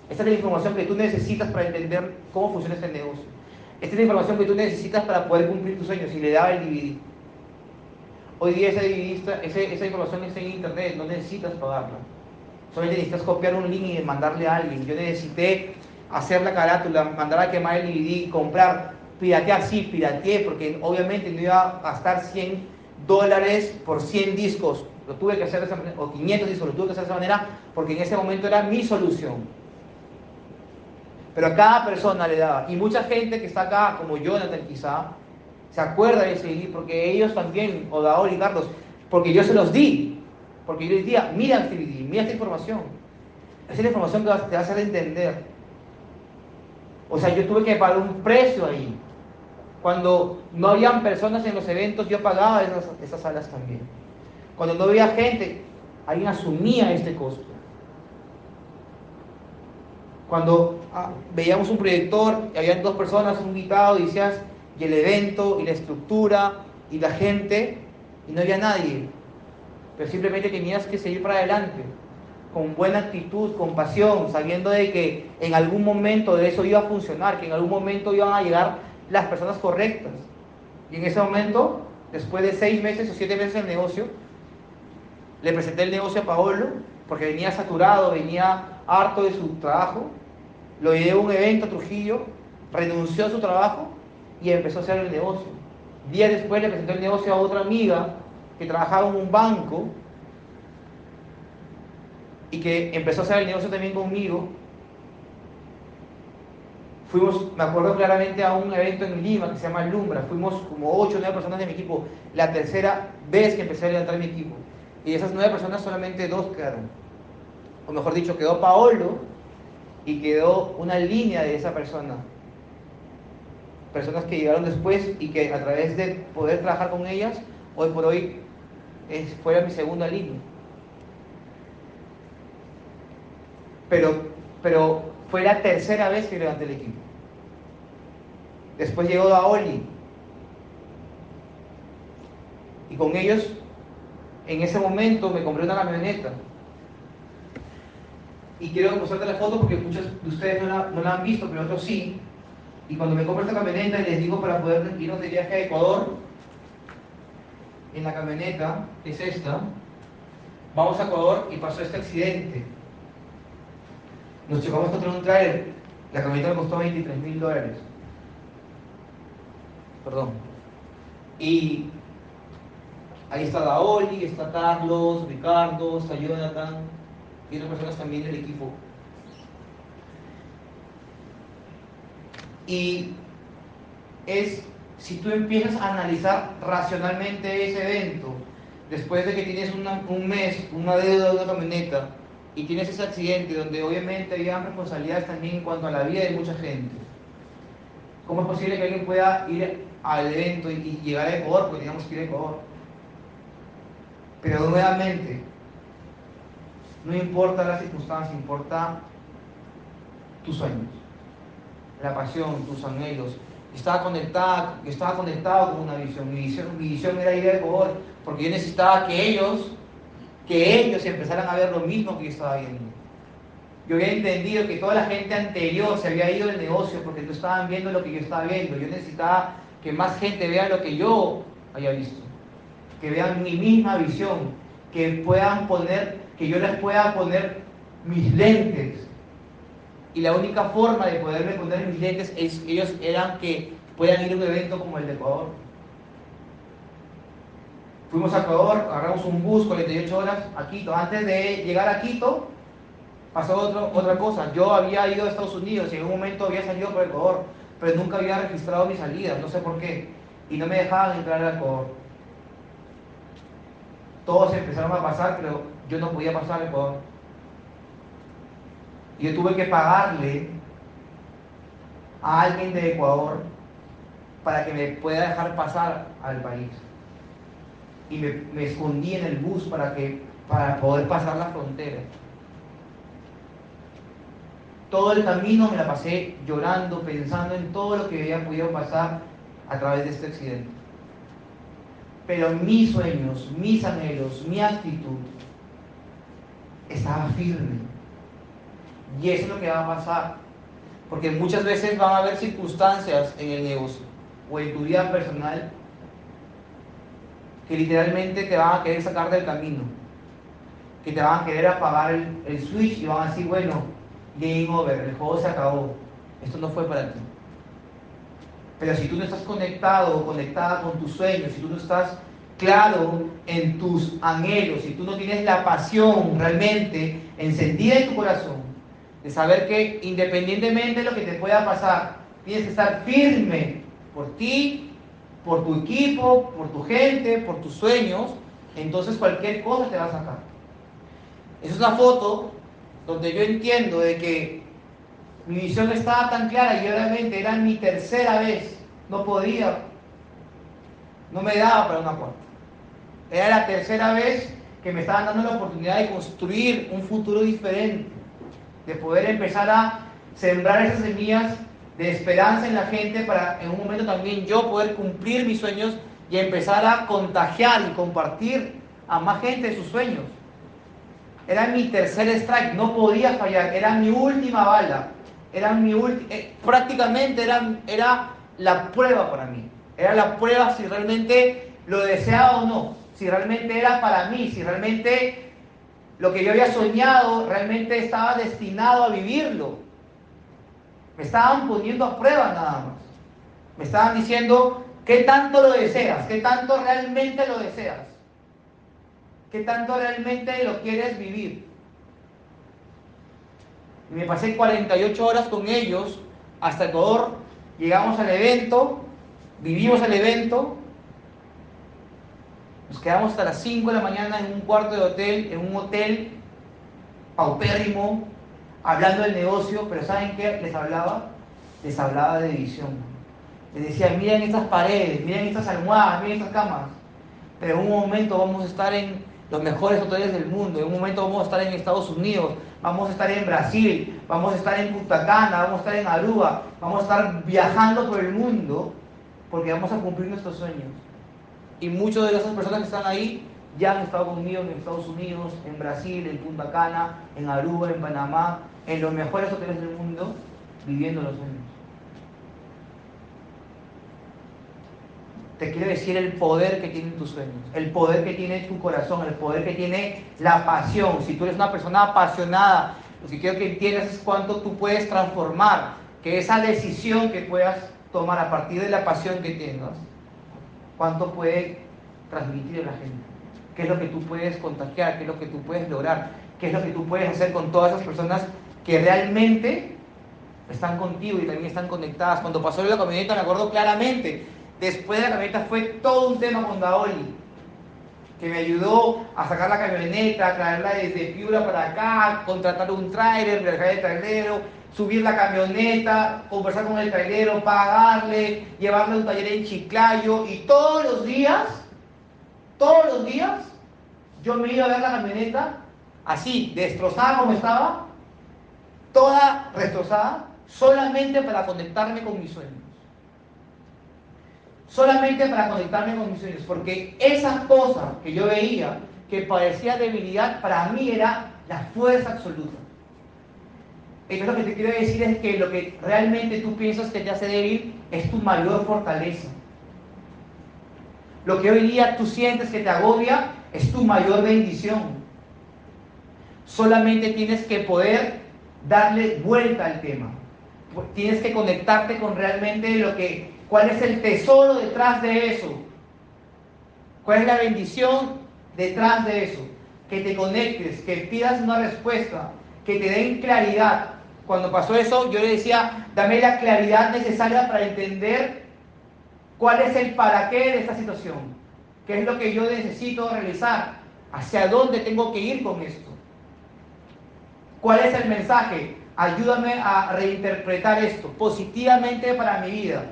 Esta es la información que tú necesitas para entender cómo funciona este negocio. Esta es la información que tú necesitas para poder cumplir tus sueños y le daba el DVD. Hoy día esa, esa información está en internet, no necesitas pagarla. Solamente necesitas copiar un link y mandarle a alguien. Yo necesité hacer la carátula, mandar a quemar el DVD, comprar piratear, sí, pirateé, porque obviamente no iba a gastar 100 dólares por 100 discos. Lo tuve que hacer de esa manera, o 500 discos, lo tuve que hacer de esa manera, porque en ese momento era mi solución. Pero a cada persona le daba. Y mucha gente que está acá, como Jonathan quizá, se acuerda de ese porque ellos también, o Daol y Carlos, porque yo se los di. Porque yo les decía, mira este DVD, mira esta información. Esa es la información que te va a hacer entender. O sea, yo tuve que pagar un precio ahí. Cuando no habían personas en los eventos, yo pagaba esas, esas salas también. Cuando no había gente, alguien asumía este costo. Cuando ah, veíamos un proyector y habían dos personas, un invitado, y decías, y el evento, y la estructura, y la gente, y no había nadie. Pero simplemente tenías que seguir para adelante, con buena actitud, con pasión, sabiendo de que en algún momento de eso iba a funcionar, que en algún momento iban a llegar las personas correctas. Y en ese momento, después de seis meses o siete meses el negocio, le presenté el negocio a Paolo, porque venía saturado, venía harto de su trabajo, lo a un evento a Trujillo, renunció a su trabajo y empezó a hacer el negocio. Días después le presentó el negocio a otra amiga que trabajaba en un banco y que empezó a hacer el negocio también conmigo. Fuimos, me acuerdo claramente, a un evento en Lima que se llama Lumbra. Fuimos como 8 o 9 personas de mi equipo. La tercera vez que empecé a levantar mi equipo. Y esas 9 personas solamente dos quedaron. O mejor dicho, quedó Paolo y quedó una línea de esa persona. Personas que llegaron después y que a través de poder trabajar con ellas, hoy por hoy es, fuera mi segunda línea. Pero, pero fue la tercera vez que levanté el equipo. Después llegó Daoli. Y con ellos, en ese momento, me compré una camioneta. Y quiero mostrarte la foto porque muchos de ustedes no la, no la han visto, pero otros sí. Y cuando me compro esta camioneta y les digo para poder irnos de viaje a Ecuador, en la camioneta, que es esta, vamos a Ecuador y pasó este accidente. Nos chocamos contra un trailer, la camioneta me costó 23 mil dólares. Perdón. Y ahí está Daoli, está Carlos, Ricardo, está Jonathan y otras personas también del equipo. Y es si tú empiezas a analizar racionalmente ese evento, después de que tienes un mes, una deuda de una camioneta, y tienes ese accidente donde obviamente había responsabilidades también en cuanto a la vida de mucha gente, ¿cómo es posible que alguien pueda ir al evento y, llegar a Ecuador? Porque teníamos que ir a Ecuador. Pero nuevamente, no importa la circunstancia, importa tus sueños, la pasión, tus anhelos, estaba conectado, estaba conectado con una visión. Mi visión, mi visión era ir a Ecuador, porque yo necesitaba que ellos, que ellos empezaran a ver lo mismo que yo estaba viendo. Yo había entendido que toda la gente anterior se había ido del negocio porque no estaban viendo lo que yo estaba viendo. Yo necesitaba que más gente vea lo que yo había visto. Que vean mi misma visión. Que puedan poner, que yo les pueda poner mis lentes y la única forma de poderme poner mis lentes es ellos eran que puedan ir a un evento como el de Ecuador. Fuimos a Ecuador, agarramos un bus 48 horas a Quito. Antes de llegar a Quito, pasó otra cosa. Yo había ido a Estados Unidos y en un momento había salido por Ecuador, pero nunca había registrado mi salida, no sé por qué. Y no me dejaban entrar a Ecuador. Todos empezaron a pasar, pero yo no podía pasar Ecuador. Y yo tuve que pagarle a alguien de Ecuador para que me pueda dejar pasar al país. Y me, escondí en el bus para, que, para poder pasar la frontera. Todo el camino me la pasé llorando, pensando en todo lo que había podido pasar a través de este accidente. Pero mis sueños, mis anhelos, mi actitud estaba firme y eso es lo que va a pasar. Porque muchas veces van a haber circunstancias en el negocio o en tu vida personal que literalmente te van a querer sacar del camino. Que te van a querer apagar el, switch y van a decir, bueno, game over, el juego se acabó. Esto no fue para ti. Pero si tú no estás conectado o conectada con tus sueños, si tú no estás claro en tus anhelos, si tú no tienes la pasión realmente encendida en tu corazón, de saber que independientemente de lo que te pueda pasar, tienes que estar firme por ti, por tu equipo, por tu gente, por tus sueños, entonces cualquier cosa te va a sacar. Esa es una foto donde yo entiendo de que mi visión estaba tan clara y obviamente era mi tercera vez, no podía, no me daba para una cuarta. Era la tercera vez que me estaban dando la oportunidad de construir un futuro diferente, de poder empezar a sembrar esas semillas de esperanza en la gente para en un momento también yo poder cumplir mis sueños y empezar a contagiar y compartir a más gente sus sueños. Era mi tercer strike, no podía fallar, era mi última bala, era mi eh, prácticamente era, era la prueba para mí, era la prueba si realmente lo deseaba o no, si realmente era para mí, si realmente lo que yo había soñado realmente estaba destinado a vivirlo. Me estaban poniendo a prueba nada más. Me estaban diciendo, ¿qué tanto lo deseas? ¿Qué tanto realmente lo deseas? ¿Qué tanto realmente lo quieres vivir? Y me pasé 48 horas con ellos hasta Ecuador. Llegamos al evento, vivimos el evento. Nos quedamos hasta las 5 de la mañana en un cuarto de hotel, en un hotel paupérrimo, hablando del negocio, pero ¿saben qué les hablaba? Les hablaba de visión. Les decía, miren estas paredes, miren estas almohadas, miren estas camas. Pero en un momento vamos a estar en los mejores hoteles del mundo. En un momento vamos a estar en Estados Unidos, vamos a estar en Brasil, vamos a estar en Punta Cana, vamos a estar en Aruba, vamos a estar viajando por el mundo porque vamos a cumplir nuestros sueños. Y muchas de esas personas que están ahí ya han estado conmigo en Estados Unidos, en Brasil, en Punta Cana, en Aruba, en Panamá, en los mejores hoteles del mundo, viviendo los sueños. te quiero decir el poder que tienen tus sueños, el poder que tiene tu corazón, el poder que tiene la pasión. Si tú eres una persona apasionada, lo que quiero que entiendas es cuánto tú puedes transformar, que esa decisión que puedas tomar a partir de la pasión que tengas, cuánto puede transmitir a la gente, qué es lo que tú puedes contagiar, qué es lo que tú puedes lograr, qué es lo que tú puedes hacer con todas esas personas que realmente están contigo y también están conectadas. Cuando pasó la camioneta me acuerdo claramente, Después de la camioneta fue todo un tema con Daoli, que me ayudó a sacar la camioneta, traerla desde Piura para acá, contratar un trailer, viajar el trailero, subir la camioneta, conversar con el trailero, pagarle, llevarle a un taller en Chiclayo y todos los días, todos los días, yo me iba a ver la camioneta así, destrozada como estaba, toda destrozada, solamente para conectarme con mis sueños solamente para conectarme con mis sueños, porque esa cosa que yo veía que parecía debilidad, para mí era la fuerza absoluta. Entonces lo que te quiero decir es que lo que realmente tú piensas que te hace débil es tu mayor fortaleza. Lo que hoy día tú sientes que te agobia es tu mayor bendición. Solamente tienes que poder darle vuelta al tema. Tienes que conectarte con realmente lo que ¿Cuál es el tesoro detrás de eso? ¿Cuál es la bendición detrás de eso? Que te conectes, que pidas una respuesta, que te den claridad. Cuando pasó eso, yo le decía, dame la claridad necesaria para entender cuál es el para qué de esta situación. ¿Qué es lo que yo necesito realizar? ¿Hacia dónde tengo que ir con esto? ¿Cuál es el mensaje? Ayúdame a reinterpretar esto positivamente para mi vida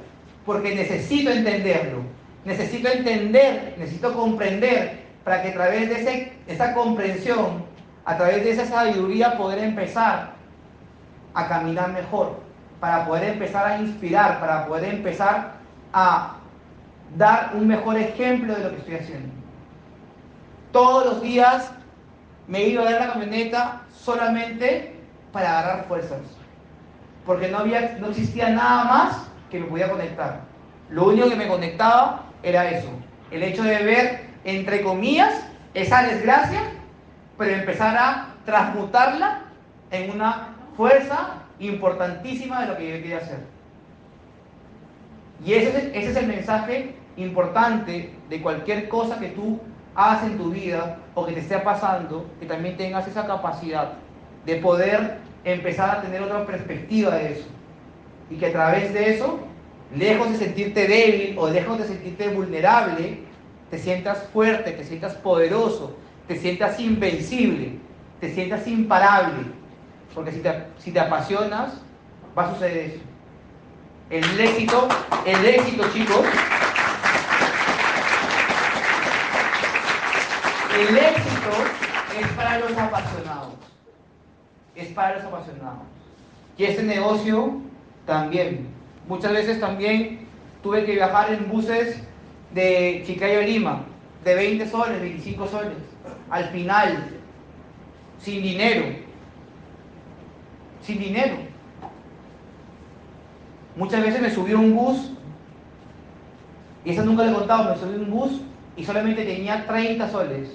porque necesito entenderlo, necesito entender, necesito comprender, para que a través de esa comprensión, a través de esa sabiduría, poder empezar a caminar mejor, para poder empezar a inspirar, para poder empezar a dar un mejor ejemplo de lo que estoy haciendo. Todos los días me iba a ver la camioneta solamente para agarrar fuerzas, porque no, había, no existía nada más que me podía conectar. Lo único que me conectaba era eso, el hecho de ver, entre comillas, esa desgracia, pero empezar a transmutarla en una fuerza importantísima de lo que yo quería hacer. Y ese es, ese es el mensaje importante de cualquier cosa que tú hagas en tu vida o que te esté pasando, que también tengas esa capacidad de poder empezar a tener otra perspectiva de eso. Y que a través de eso, lejos de sentirte débil o lejos de sentirte vulnerable, te sientas fuerte, te sientas poderoso, te sientas invencible, te sientas imparable. Porque si te, si te apasionas, va a suceder eso. El éxito, el éxito, chicos, el éxito es para los apasionados. Es para los apasionados. Y este negocio también. Muchas veces también tuve que viajar en buses de Chicayo a Lima, de 20 soles, 25 soles. Al final, sin dinero. Sin dinero. Muchas veces me subí a un bus, y eso nunca le he contado, me subí a un bus y solamente tenía 30 soles.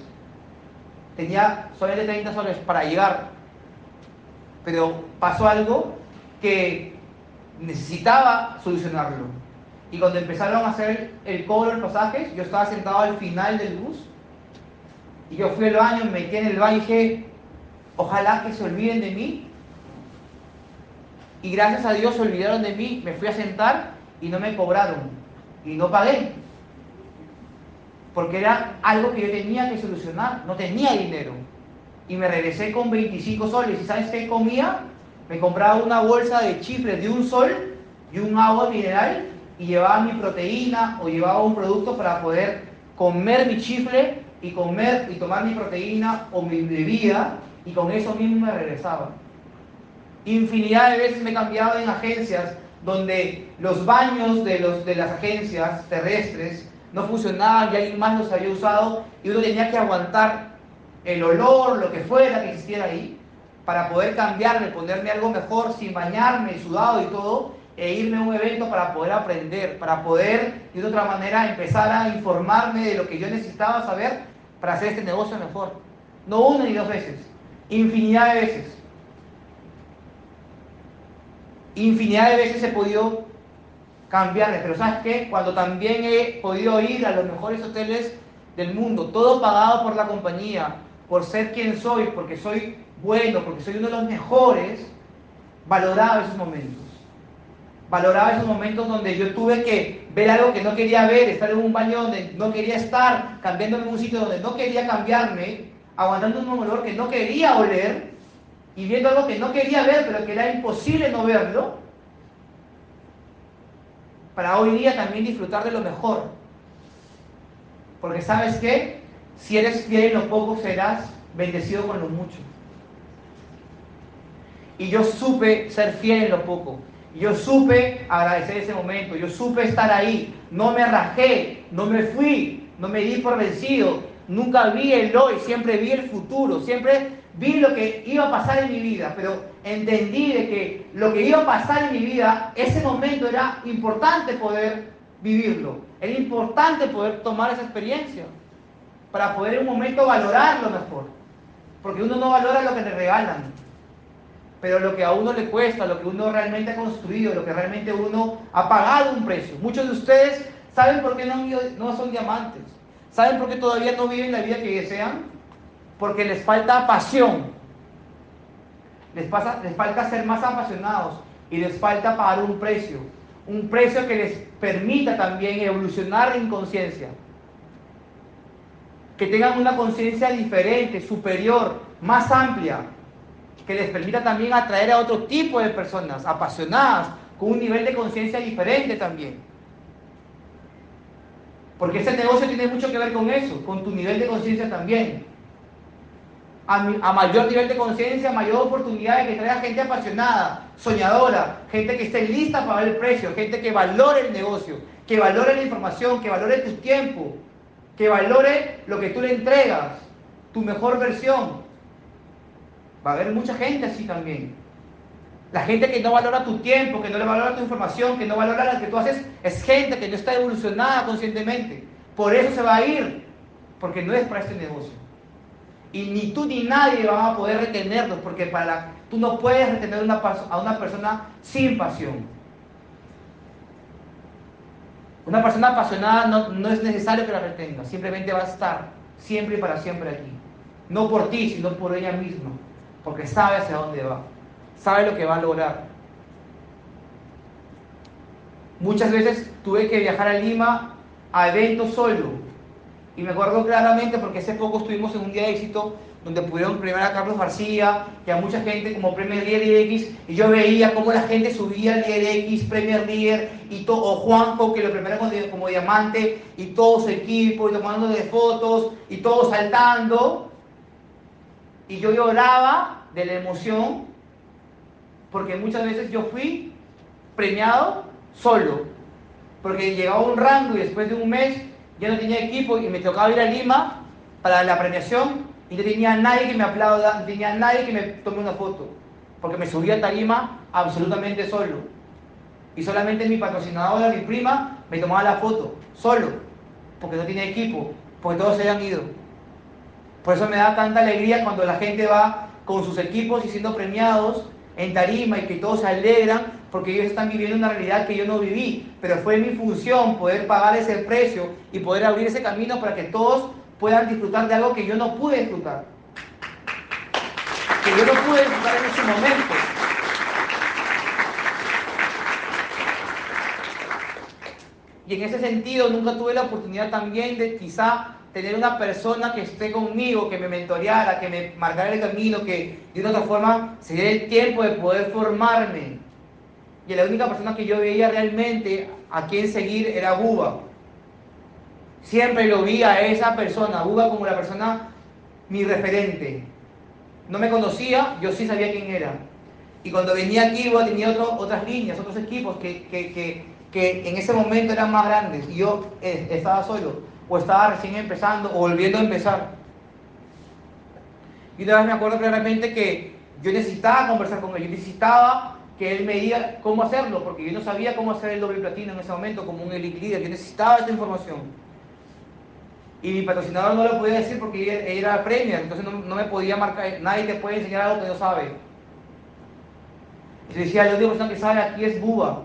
Tenía solamente 30 soles para llegar. Pero pasó algo que necesitaba solucionarlo. Y cuando empezaron a hacer el cobro de los pasajes, yo estaba sentado al final del bus. Y yo fui al baño, me metí en el baño y dije, ojalá que se olviden de mí. Y gracias a Dios se olvidaron de mí, me fui a sentar y no me cobraron. Y no pagué. Porque era algo que yo tenía que solucionar, no tenía dinero. Y me regresé con 25 soles. ¿Y sabes qué comía? Me compraba una bolsa de chifles de un sol y un agua mineral y llevaba mi proteína o llevaba un producto para poder comer mi chifle y comer y tomar mi proteína o mi bebida y con eso mismo me regresaba. Infinidad de veces me he cambiado en agencias donde los baños de, los, de las agencias terrestres no funcionaban y alguien más los había usado y uno tenía que aguantar el olor, lo que fuera que existiera ahí, para poder cambiarme, ponerme algo mejor sin bañarme, sudado y todo, e irme a un evento para poder aprender, para poder de otra manera empezar a informarme de lo que yo necesitaba saber para hacer este negocio mejor. No una ni dos veces, infinidad de veces. Infinidad de veces he podido cambiarme, pero ¿sabes qué? Cuando también he podido ir a los mejores hoteles del mundo, todo pagado por la compañía, por ser quien soy, porque soy bueno, porque soy uno de los mejores, valoraba esos momentos. Valoraba esos momentos donde yo tuve que ver algo que no quería ver, estar en un baño donde no quería estar, cambiándome en un sitio donde no quería cambiarme, aguantando un olor que no quería oler y viendo algo que no quería ver, pero que era imposible no verlo, para hoy día también disfrutar de lo mejor. Porque sabes qué? Si eres fiel en lo poco, serás bendecido con lo mucho. Y yo supe ser fiel en lo poco. Yo supe agradecer ese momento. Yo supe estar ahí. No me rajé. No me fui. No me di por vencido. Nunca vi el hoy. Siempre vi el futuro. Siempre vi lo que iba a pasar en mi vida. Pero entendí de que lo que iba a pasar en mi vida, ese momento era importante poder vivirlo. Era importante poder tomar esa experiencia para poder en un momento valorarlo mejor. Porque uno no valora lo que le regalan, pero lo que a uno le cuesta, lo que uno realmente ha construido, lo que realmente uno ha pagado un precio. Muchos de ustedes saben por qué no, no son diamantes, saben por qué todavía no viven la vida que desean, porque les falta pasión, les, pasa, les falta ser más apasionados y les falta pagar un precio, un precio que les permita también evolucionar en conciencia que tengan una conciencia diferente, superior, más amplia, que les permita también atraer a otro tipo de personas apasionadas, con un nivel de conciencia diferente también. Porque ese negocio tiene mucho que ver con eso, con tu nivel de conciencia también. A, a, mayor nivel de conciencia, mayor oportunidad de que traiga gente apasionada, soñadora, gente que esté lista para ver el precio, gente que valore el negocio, que valore la información, que valore tu tiempo, que valore lo que tú le entregas, tu mejor versión. Va a haber mucha gente así también. La gente que no valora tu tiempo, que no le valora tu información, que no valora lo que tú haces, es gente que no está evolucionada conscientemente. Por eso se va a ir, porque no es para este negocio. Y ni tú ni nadie van a poder retenerlos, porque para tú no puedes retener a una persona sin pasión. Una persona apasionada no, no es necesario que la retenga, simplemente va a estar siempre y para siempre aquí. No por ti, sino por ella misma, porque sabe hacia dónde va, sabe lo que va a lograr. Muchas veces tuve que viajar a Lima a eventos solo. Y me acuerdo claramente porque hace poco estuvimos en un día de éxito donde pudieron premiar a Carlos García y a mucha gente como Premier Leader X, y yo veía cómo la gente subía al Líder X, Premier Leader, y todo, o Juanjo, que lo premiaron como, diamante, y todo su equipo, y tomando de fotos, y todos saltando, y yo lloraba de la emoción, porque muchas veces yo fui premiado solo, porque llegaba un rango y después de un mes ya no tenía equipo y me tocaba ir a Lima para la premiación y no tenía nadie que me aplauda, no tenía nadie que me tome una foto, porque me subí a tarima absolutamente solo. Y solamente mi patrocinadora, mi prima, me tomaba la foto, solo, porque no tenía equipo, porque todos se habían ido. Por eso me da tanta alegría cuando la gente va con sus equipos y siendo premiados en tarima y que todos se alegran porque ellos están viviendo una realidad que yo no viví, pero fue mi función poder pagar ese precio y poder abrir ese camino para que todos puedan disfrutar de algo que yo no pude disfrutar. Que yo no pude disfrutar en ese momento. Y en ese sentido nunca tuve la oportunidad también de quizá tener una persona que esté conmigo, que me mentoreara, que me marcara el camino, que de una otra forma se diera el tiempo de poder formarme. Y la única persona que yo veía realmente a quien seguir era Buba. Siempre lo vi a esa persona, Buba como la persona, mi referente. No me conocía, yo sí sabía quién era. Y cuando venía aquí, Buba tenía otras líneas, otros equipos que, que, que, en ese momento eran más grandes. Y yo eh, estaba solo, o estaba recién empezando, o volviendo a empezar. Y una vez me acuerdo claramente que yo necesitaba conversar con él, yo necesitaba que él me diga cómo hacerlo, porque yo no sabía cómo hacer el doble platino en ese momento como un elite leader, yo necesitaba esta información. Y mi patrocinador no lo podía decir porque ella, era premia, entonces no, me podía marcar, nadie te puede enseñar algo que no sabe. Y decía, la única persona que sabe aquí es Buba.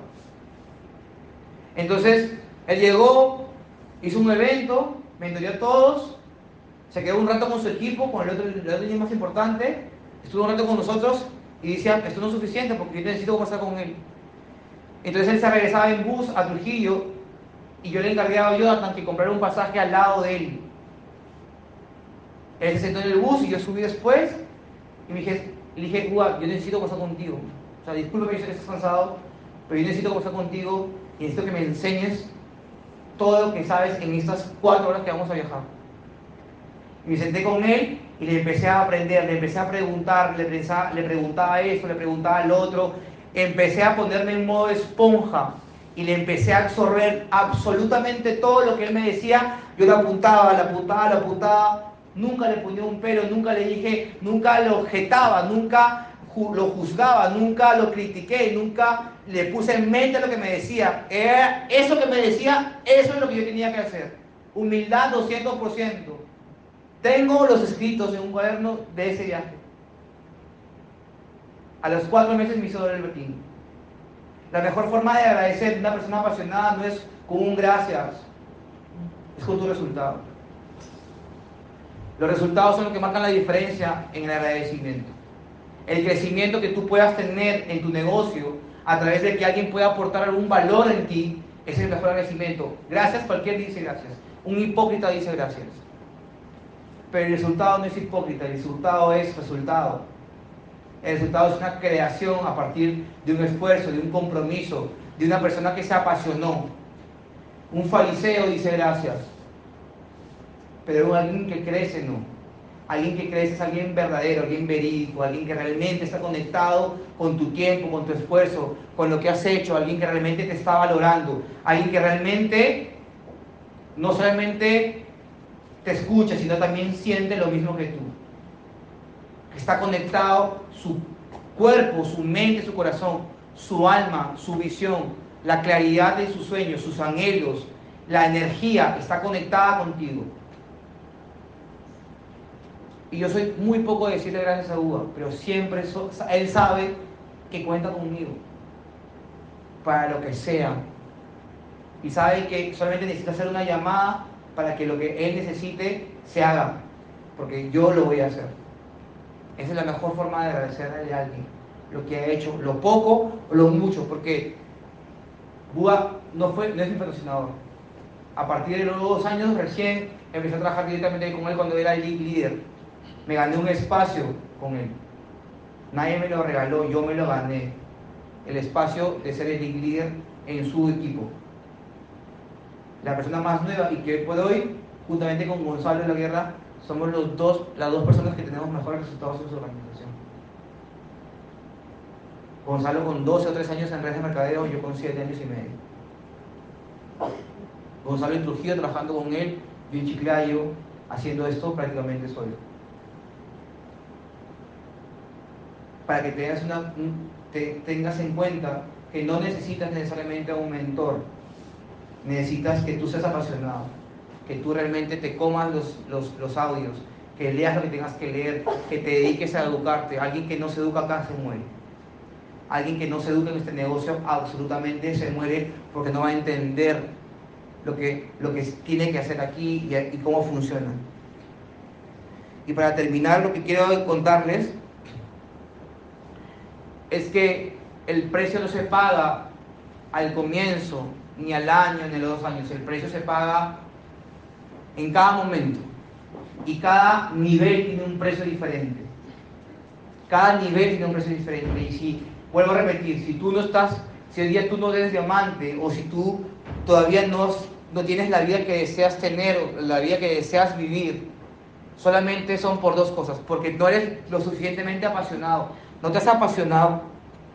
Entonces, él llegó, hizo un evento, me entendió a todos, se quedó un rato con su equipo, con el otro, el otro más importante, estuvo un rato con nosotros y decía, esto no es suficiente porque yo necesito conversar con él. Entonces él se regresaba en bus a Trujillo y yo le encargué a Jonathan que comprara un pasaje al lado de él. Él se sentó en el bus y yo subí después y me dije, le dije, yo necesito pasar contigo. O sea, discúlpeme que estés cansado, pero yo necesito pasar contigo y necesito que me enseñes todo lo que sabes en estas cuatro horas que vamos a viajar. Y me senté con él y le empecé a aprender, le empecé a preguntar, le, le preguntaba eso, le preguntaba al otro, empecé a ponerme en modo esponja y le empecé a absorber absolutamente todo lo que él me decía. Yo lo apuntaba, lo apuntaba, lo apuntaba. Nunca le ponía un pero, nunca le dije, nunca lo objetaba, nunca lo juzgaba, nunca lo critiqué, nunca le puse en mente lo que me decía. eso que me decía, eso es lo que yo tenía que hacer. Humildad 200%. Tengo los escritos en un cuaderno de ese viaje. A los cuatro meses me hizo el botín. La mejor forma de agradecer a una persona apasionada no es con un gracias, es con tu resultado. Los resultados son los que marcan la diferencia en el agradecimiento. El crecimiento que tú puedas tener en tu negocio a través de que alguien pueda aportar algún valor en ti es el mejor agradecimiento. Gracias, cualquier dice gracias. Un hipócrita dice gracias. Pero el resultado no es hipócrita, el resultado es resultado. El resultado es una creación a partir de un esfuerzo, de un compromiso, de una persona que se apasionó. Un fariseo dice gracias, pero alguien que crece no. Alguien que crece es alguien verdadero, alguien verídico, alguien que realmente está conectado con tu tiempo, con tu esfuerzo, con lo que has hecho, alguien que realmente te está valorando, alguien que realmente no solamente te escucha, sino también siente lo mismo que tú está conectado su cuerpo, su mente, su corazón, su alma, su visión, la claridad de sus sueños, sus anhelos, la energía está conectada contigo. Y yo soy muy poco de decirle gracias a Uva, pero siempre él sabe que cuenta conmigo para lo que sea. y sabe que solamente necesita hacer una llamada para que lo que él necesite se haga, porque yo lo voy a hacer. Esa es la mejor forma de agradecerle a alguien lo que ha hecho, lo poco o lo mucho, porque Búa no, fue, no es mi patrocinador. A partir de los dos años recién empecé a trabajar directamente con él cuando era el líder. Me gané un espacio con él. Nadie me lo regaló, yo me lo gané. El espacio de ser el líder en su equipo. La persona más nueva y que por hoy, juntamente con Gonzalo de la Guerra, somos los dos, las dos personas que tenemos mejores resultados en su organización. Gonzalo con 12 o 13 años en redes de mercadeo, yo con 7 años y medio. Gonzalo en Trujillo trabajando con él, yo en Chiclayo haciendo esto prácticamente solo. Para que tengas, una, te, tengas en cuenta que no necesitas necesariamente un mentor, necesitas que tú seas apasionado, que tú realmente te comas los, los, los audios, que leas lo que tengas que leer, que te dediques a educarte. Alguien que no se educa acá se muere. Alguien que no se educa en este negocio absolutamente se muere porque no va a entender lo que, lo que tiene que hacer aquí y, y cómo funciona. Y para terminar, lo que quiero contarles es que el precio no se paga al comienzo, ni al año, ni a los dos años. El precio se paga en cada momento. Y cada nivel tiene un precio diferente. Cada nivel tiene un precio diferente. Y si, vuelvo a repetir, si tú no estás, si el día tú no eres diamante, o si tú todavía no, no tienes la vida que deseas tener, la vida que deseas vivir, solamente son por dos cosas. Porque no eres lo suficientemente apasionado. No te has apasionado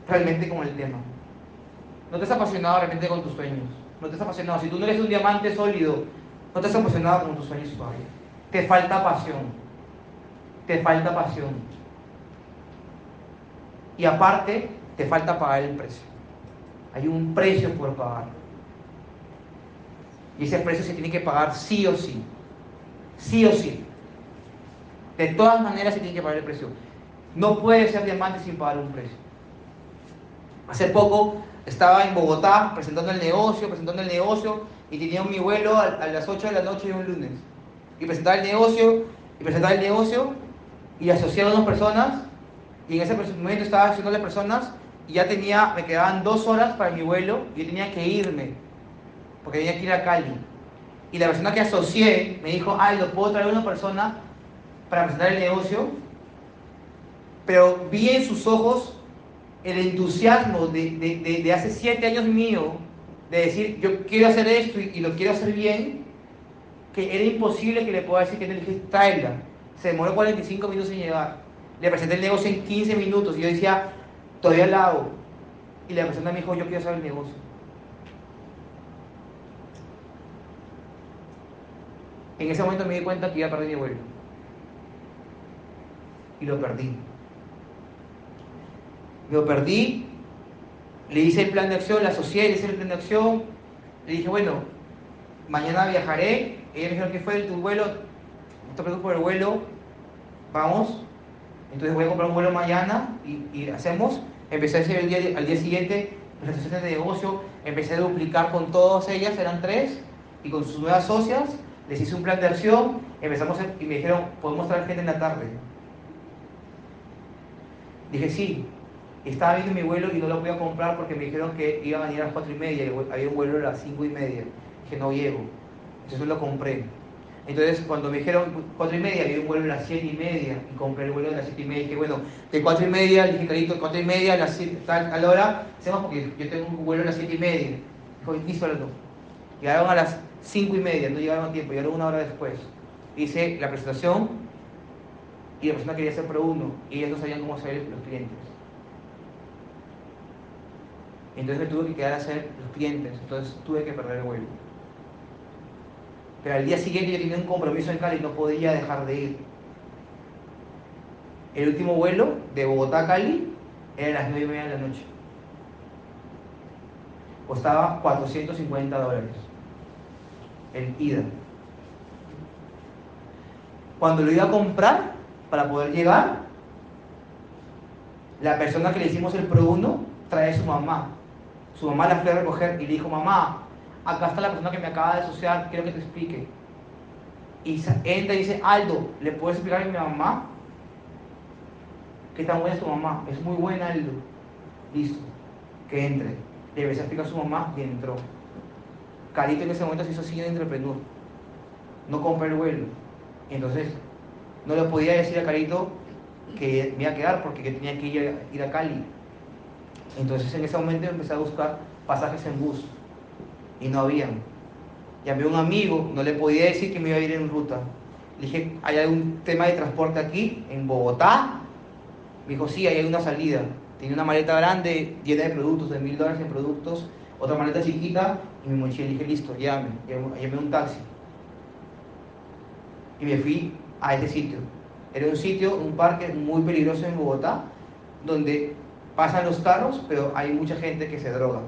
realmente con el tema. No te has apasionado realmente con tus sueños. No te has apasionado. Si tú no eres un diamante sólido, no te has apasionado con tus sueños todavía. Te falta pasión. Te falta pasión. Y aparte, te falta pagar el precio. Hay un precio por pagar. Y ese precio se tiene que pagar sí o sí. Sí o sí. De todas maneras se tiene que pagar el precio. No puede ser diamante sin pagar un precio. Hace poco estaba en Bogotá presentando el negocio, presentando el negocio, y tenía mi vuelo a, las 8 de la noche de un lunes. Y presentaba el negocio, y presentaba el negocio, y asocié a unas personas, y en ese momento estaba haciendo las personas, y ya tenía, me quedaban dos horas para mi vuelo, y yo tenía que irme, porque tenía que ir a Cali. Y la persona que asocié me dijo, ay, ¿lo puedo traer a una persona para presentar el negocio? Pero vi en sus ojos el entusiasmo de, hace siete años mío, de decir, yo quiero hacer esto y, lo quiero hacer bien, que era imposible que le pueda decir que no le dije, tráela. Se demoró 45 minutos en llegar. Le presenté el negocio en 15 minutos y yo decía, todavía la hago. Y la persona me dijo, yo quiero hacer el negocio. En ese momento me di cuenta que iba a perder mi vuelo. Y lo perdí. Lo perdí, le hice el plan de acción, la asocié, le hice el plan de acción, le dije, bueno, mañana viajaré. Ella me dijo, ¿qué fue tu vuelo? No te preocupes por el vuelo, vamos. Entonces voy a comprar un vuelo mañana y, hacemos. Empecé a hacer el día, al día siguiente de negocio, empecé a duplicar con todas ellas, eran tres, y con sus nuevas socias, les hice un plan de acción, empezamos y me dijeron, podemos traer gente en la tarde. Dije, sí, estaba viendo mi vuelo y no lo voy a comprar porque me dijeron que iba a venir a las 4 y media, y había un vuelo a las 5 y media, que no llego. Entonces lo compré. Entonces cuando me dijeron 4 y media, había un vuelo a las 7 y media, y compré el vuelo a las 7 y media, y dije, bueno, de 4 y media, dije, Carito, 4 y media, a las 7, tal, a la hora, hacemos porque yo tengo un vuelo a las 7 y media. Dijo, listo, lo Llegaron a las 5 y media, no llegaron a tiempo, llegaron una hora después. Hice la presentación y la persona quería hacer pro uno y ellos no sabían cómo hacer los clientes. Entonces me tuve que quedar a hacer los clientes, entonces tuve que perder el vuelo. Pero al día siguiente yo tenía un compromiso en Cali y no podía dejar de ir. El último vuelo de Bogotá a Cali era a las 9 y media de la noche. Costaba 450 dólares en ida. Cuando lo iba a comprar para poder llegar, la persona que le hicimos el Pro 1 trae a su mamá su mamá la fue a recoger y le dijo, mamá, acá está la persona que me acaba de asociar, quiero que te explique. Y entra y dice, Aldo, ¿le puedes explicar a mi mamá? ¿Qué tan buena es tu mamá? Es muy buena, Aldo. Listo, que entre. Le explicar a su mamá y entró. Carito en ese momento se hizo así de entrepreneur. No compré el vuelo. Entonces, no le podía decir a Carito que me iba a quedar porque tenía que ir a Cali. Entonces en ese momento empecé a buscar pasajes en bus y no habían. Llamé a un amigo, no le podía decir que me iba a ir en ruta. Le dije, ¿hay algún tema de transporte aquí, en Bogotá? Me dijo, sí, hay una salida. Tenía una maleta grande, llena de productos, de mil dólares en productos, otra maleta chiquita y mi mochila. Le dije, listo, llame. Llamé un taxi. Y me fui a ese sitio. Era un sitio, un parque muy peligroso en Bogotá, donde pasan los carros, pero hay mucha gente que se droga.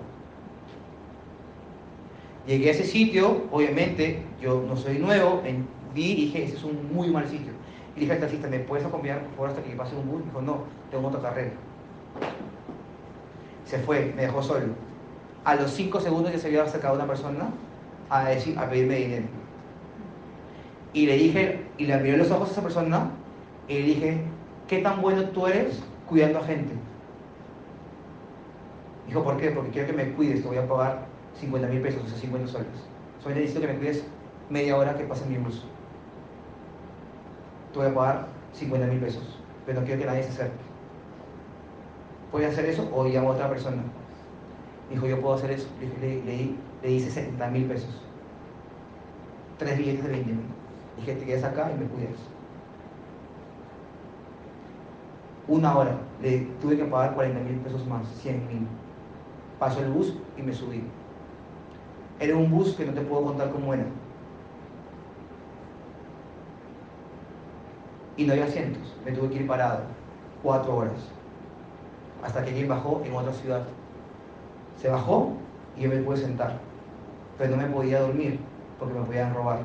Llegué a ese sitio, obviamente, yo no soy nuevo, vi y dije, ese es un muy mal sitio. Y dije al taxista, ¿me puedes acompañar por hasta que pase un bus? Me dijo, no, tengo otra carrera. Se fue, me dejó solo. A los cinco segundos ya se había acercado una persona a, decir, a pedirme dinero. Y le dije, y le miré los ojos a esa persona, y le dije, ¿qué tan bueno tú eres cuidando a gente? Dijo, ¿por qué? Porque quiero que me cuides, te voy a pagar 50 mil pesos, o sea, 50 soles. Solo necesito que me cuides media hora que pase mi bus. Te voy a pagar 50 mil pesos, pero no quiero que nadie se acerque. ¿Puedes hacer eso o llamo a otra persona? Dijo, yo puedo hacer eso. Le, le, le, di 60 mil pesos. Tres billetes de 20 mil. Dije, te quedas acá y me cuidas. Una hora. Le tuve que pagar 40 mil pesos más, 100 mil. Pasó el bus y me subí. Era un bus que no te puedo contar cómo era. Y no había asientos. Me tuve que ir parado. Cuatro horas. Hasta que alguien bajó en otra ciudad. Se bajó y yo me pude sentar. Pero no me podía dormir porque me podían robar.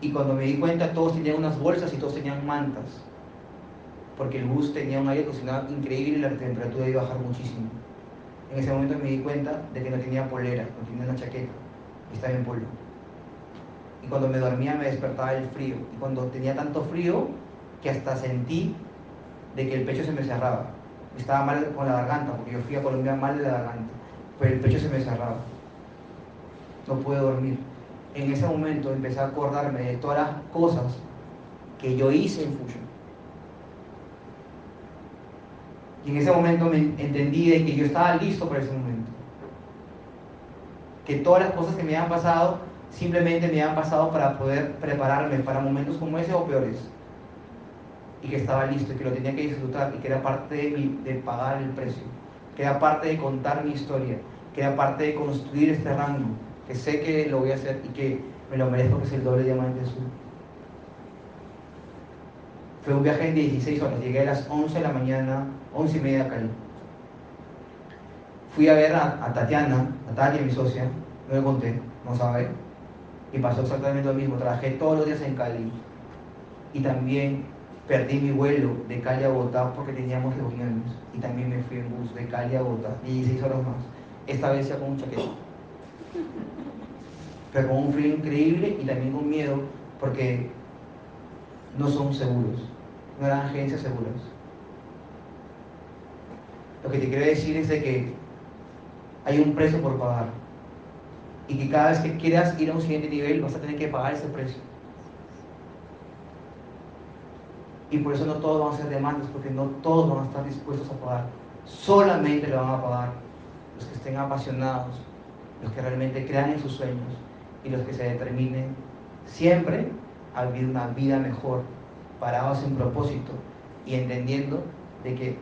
Y cuando me di cuenta, todos tenían unas bolsas y todos tenían mantas. Porque el bus tenía un aire acondicionado increíble y la temperatura iba a bajar muchísimo. En ese momento me di cuenta de que no tenía polera, no tenía una chaqueta, estaba en polvo. Y cuando me dormía me despertaba el frío. Y cuando tenía tanto frío que hasta sentí de que el pecho se me cerraba. Estaba mal con la garganta, porque yo fui a Colombia mal de la garganta, pero el pecho se me cerraba. No pude dormir. En ese momento empecé a acordarme de todas las cosas que yo hice en Fusion Y en ese momento me entendí de que yo estaba listo para ese momento. Que todas las cosas que me habían pasado simplemente me habían pasado para poder prepararme para momentos como ese o peores. Y que estaba listo y que lo tenía que disfrutar y que era parte de, mi, de pagar el precio. Que era parte de contar mi historia. Que era parte de construir este rango. Que sé que lo voy a hacer y que me lo merezco que es el doble diamante azul. Fue un viaje de 16 horas. Llegué a las 11 de la mañana, 11 y media a Cali. Fui a ver a, Tatiana, a Tatiana, mi socia, no le conté, no sabe. Y pasó exactamente lo mismo. Trabajé todos los días en Cali. Y también perdí mi vuelo de Cali a Bogotá porque teníamos reuniones. Y también me fui en bus de Cali a Bogotá, 16 horas más. Esta vez ya con un chaqueta. Pero con un frío increíble y también con miedo porque no son seguros no eran agencias seguras. Lo que te quiero decir es de que hay un precio por pagar y que cada vez que quieras ir a un siguiente nivel vas a tener que pagar ese precio. Y por eso no todos van a ser demandas, porque no todos van a estar dispuestos a pagar. Solamente lo van a pagar los que estén apasionados, los que realmente crean en sus sueños y los que se determinen siempre a vivir una vida mejor parados en propósito y entendiendo de que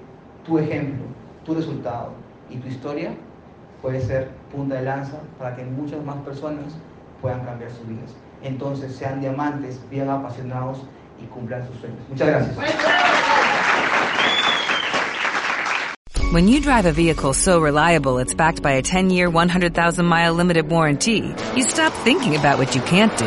tu ejemplo, tu resultado y tu historia puede ser punta de lanza para que muchas más personas puedan cambiar sus vidas. Entonces sean diamantes, bien apasionados y cumplan sus sueños. Muchas gracias. When you drive a vehicle so reliable it's backed by a 10-year, 100,000-mile limited warranty, you stop thinking about what you can't do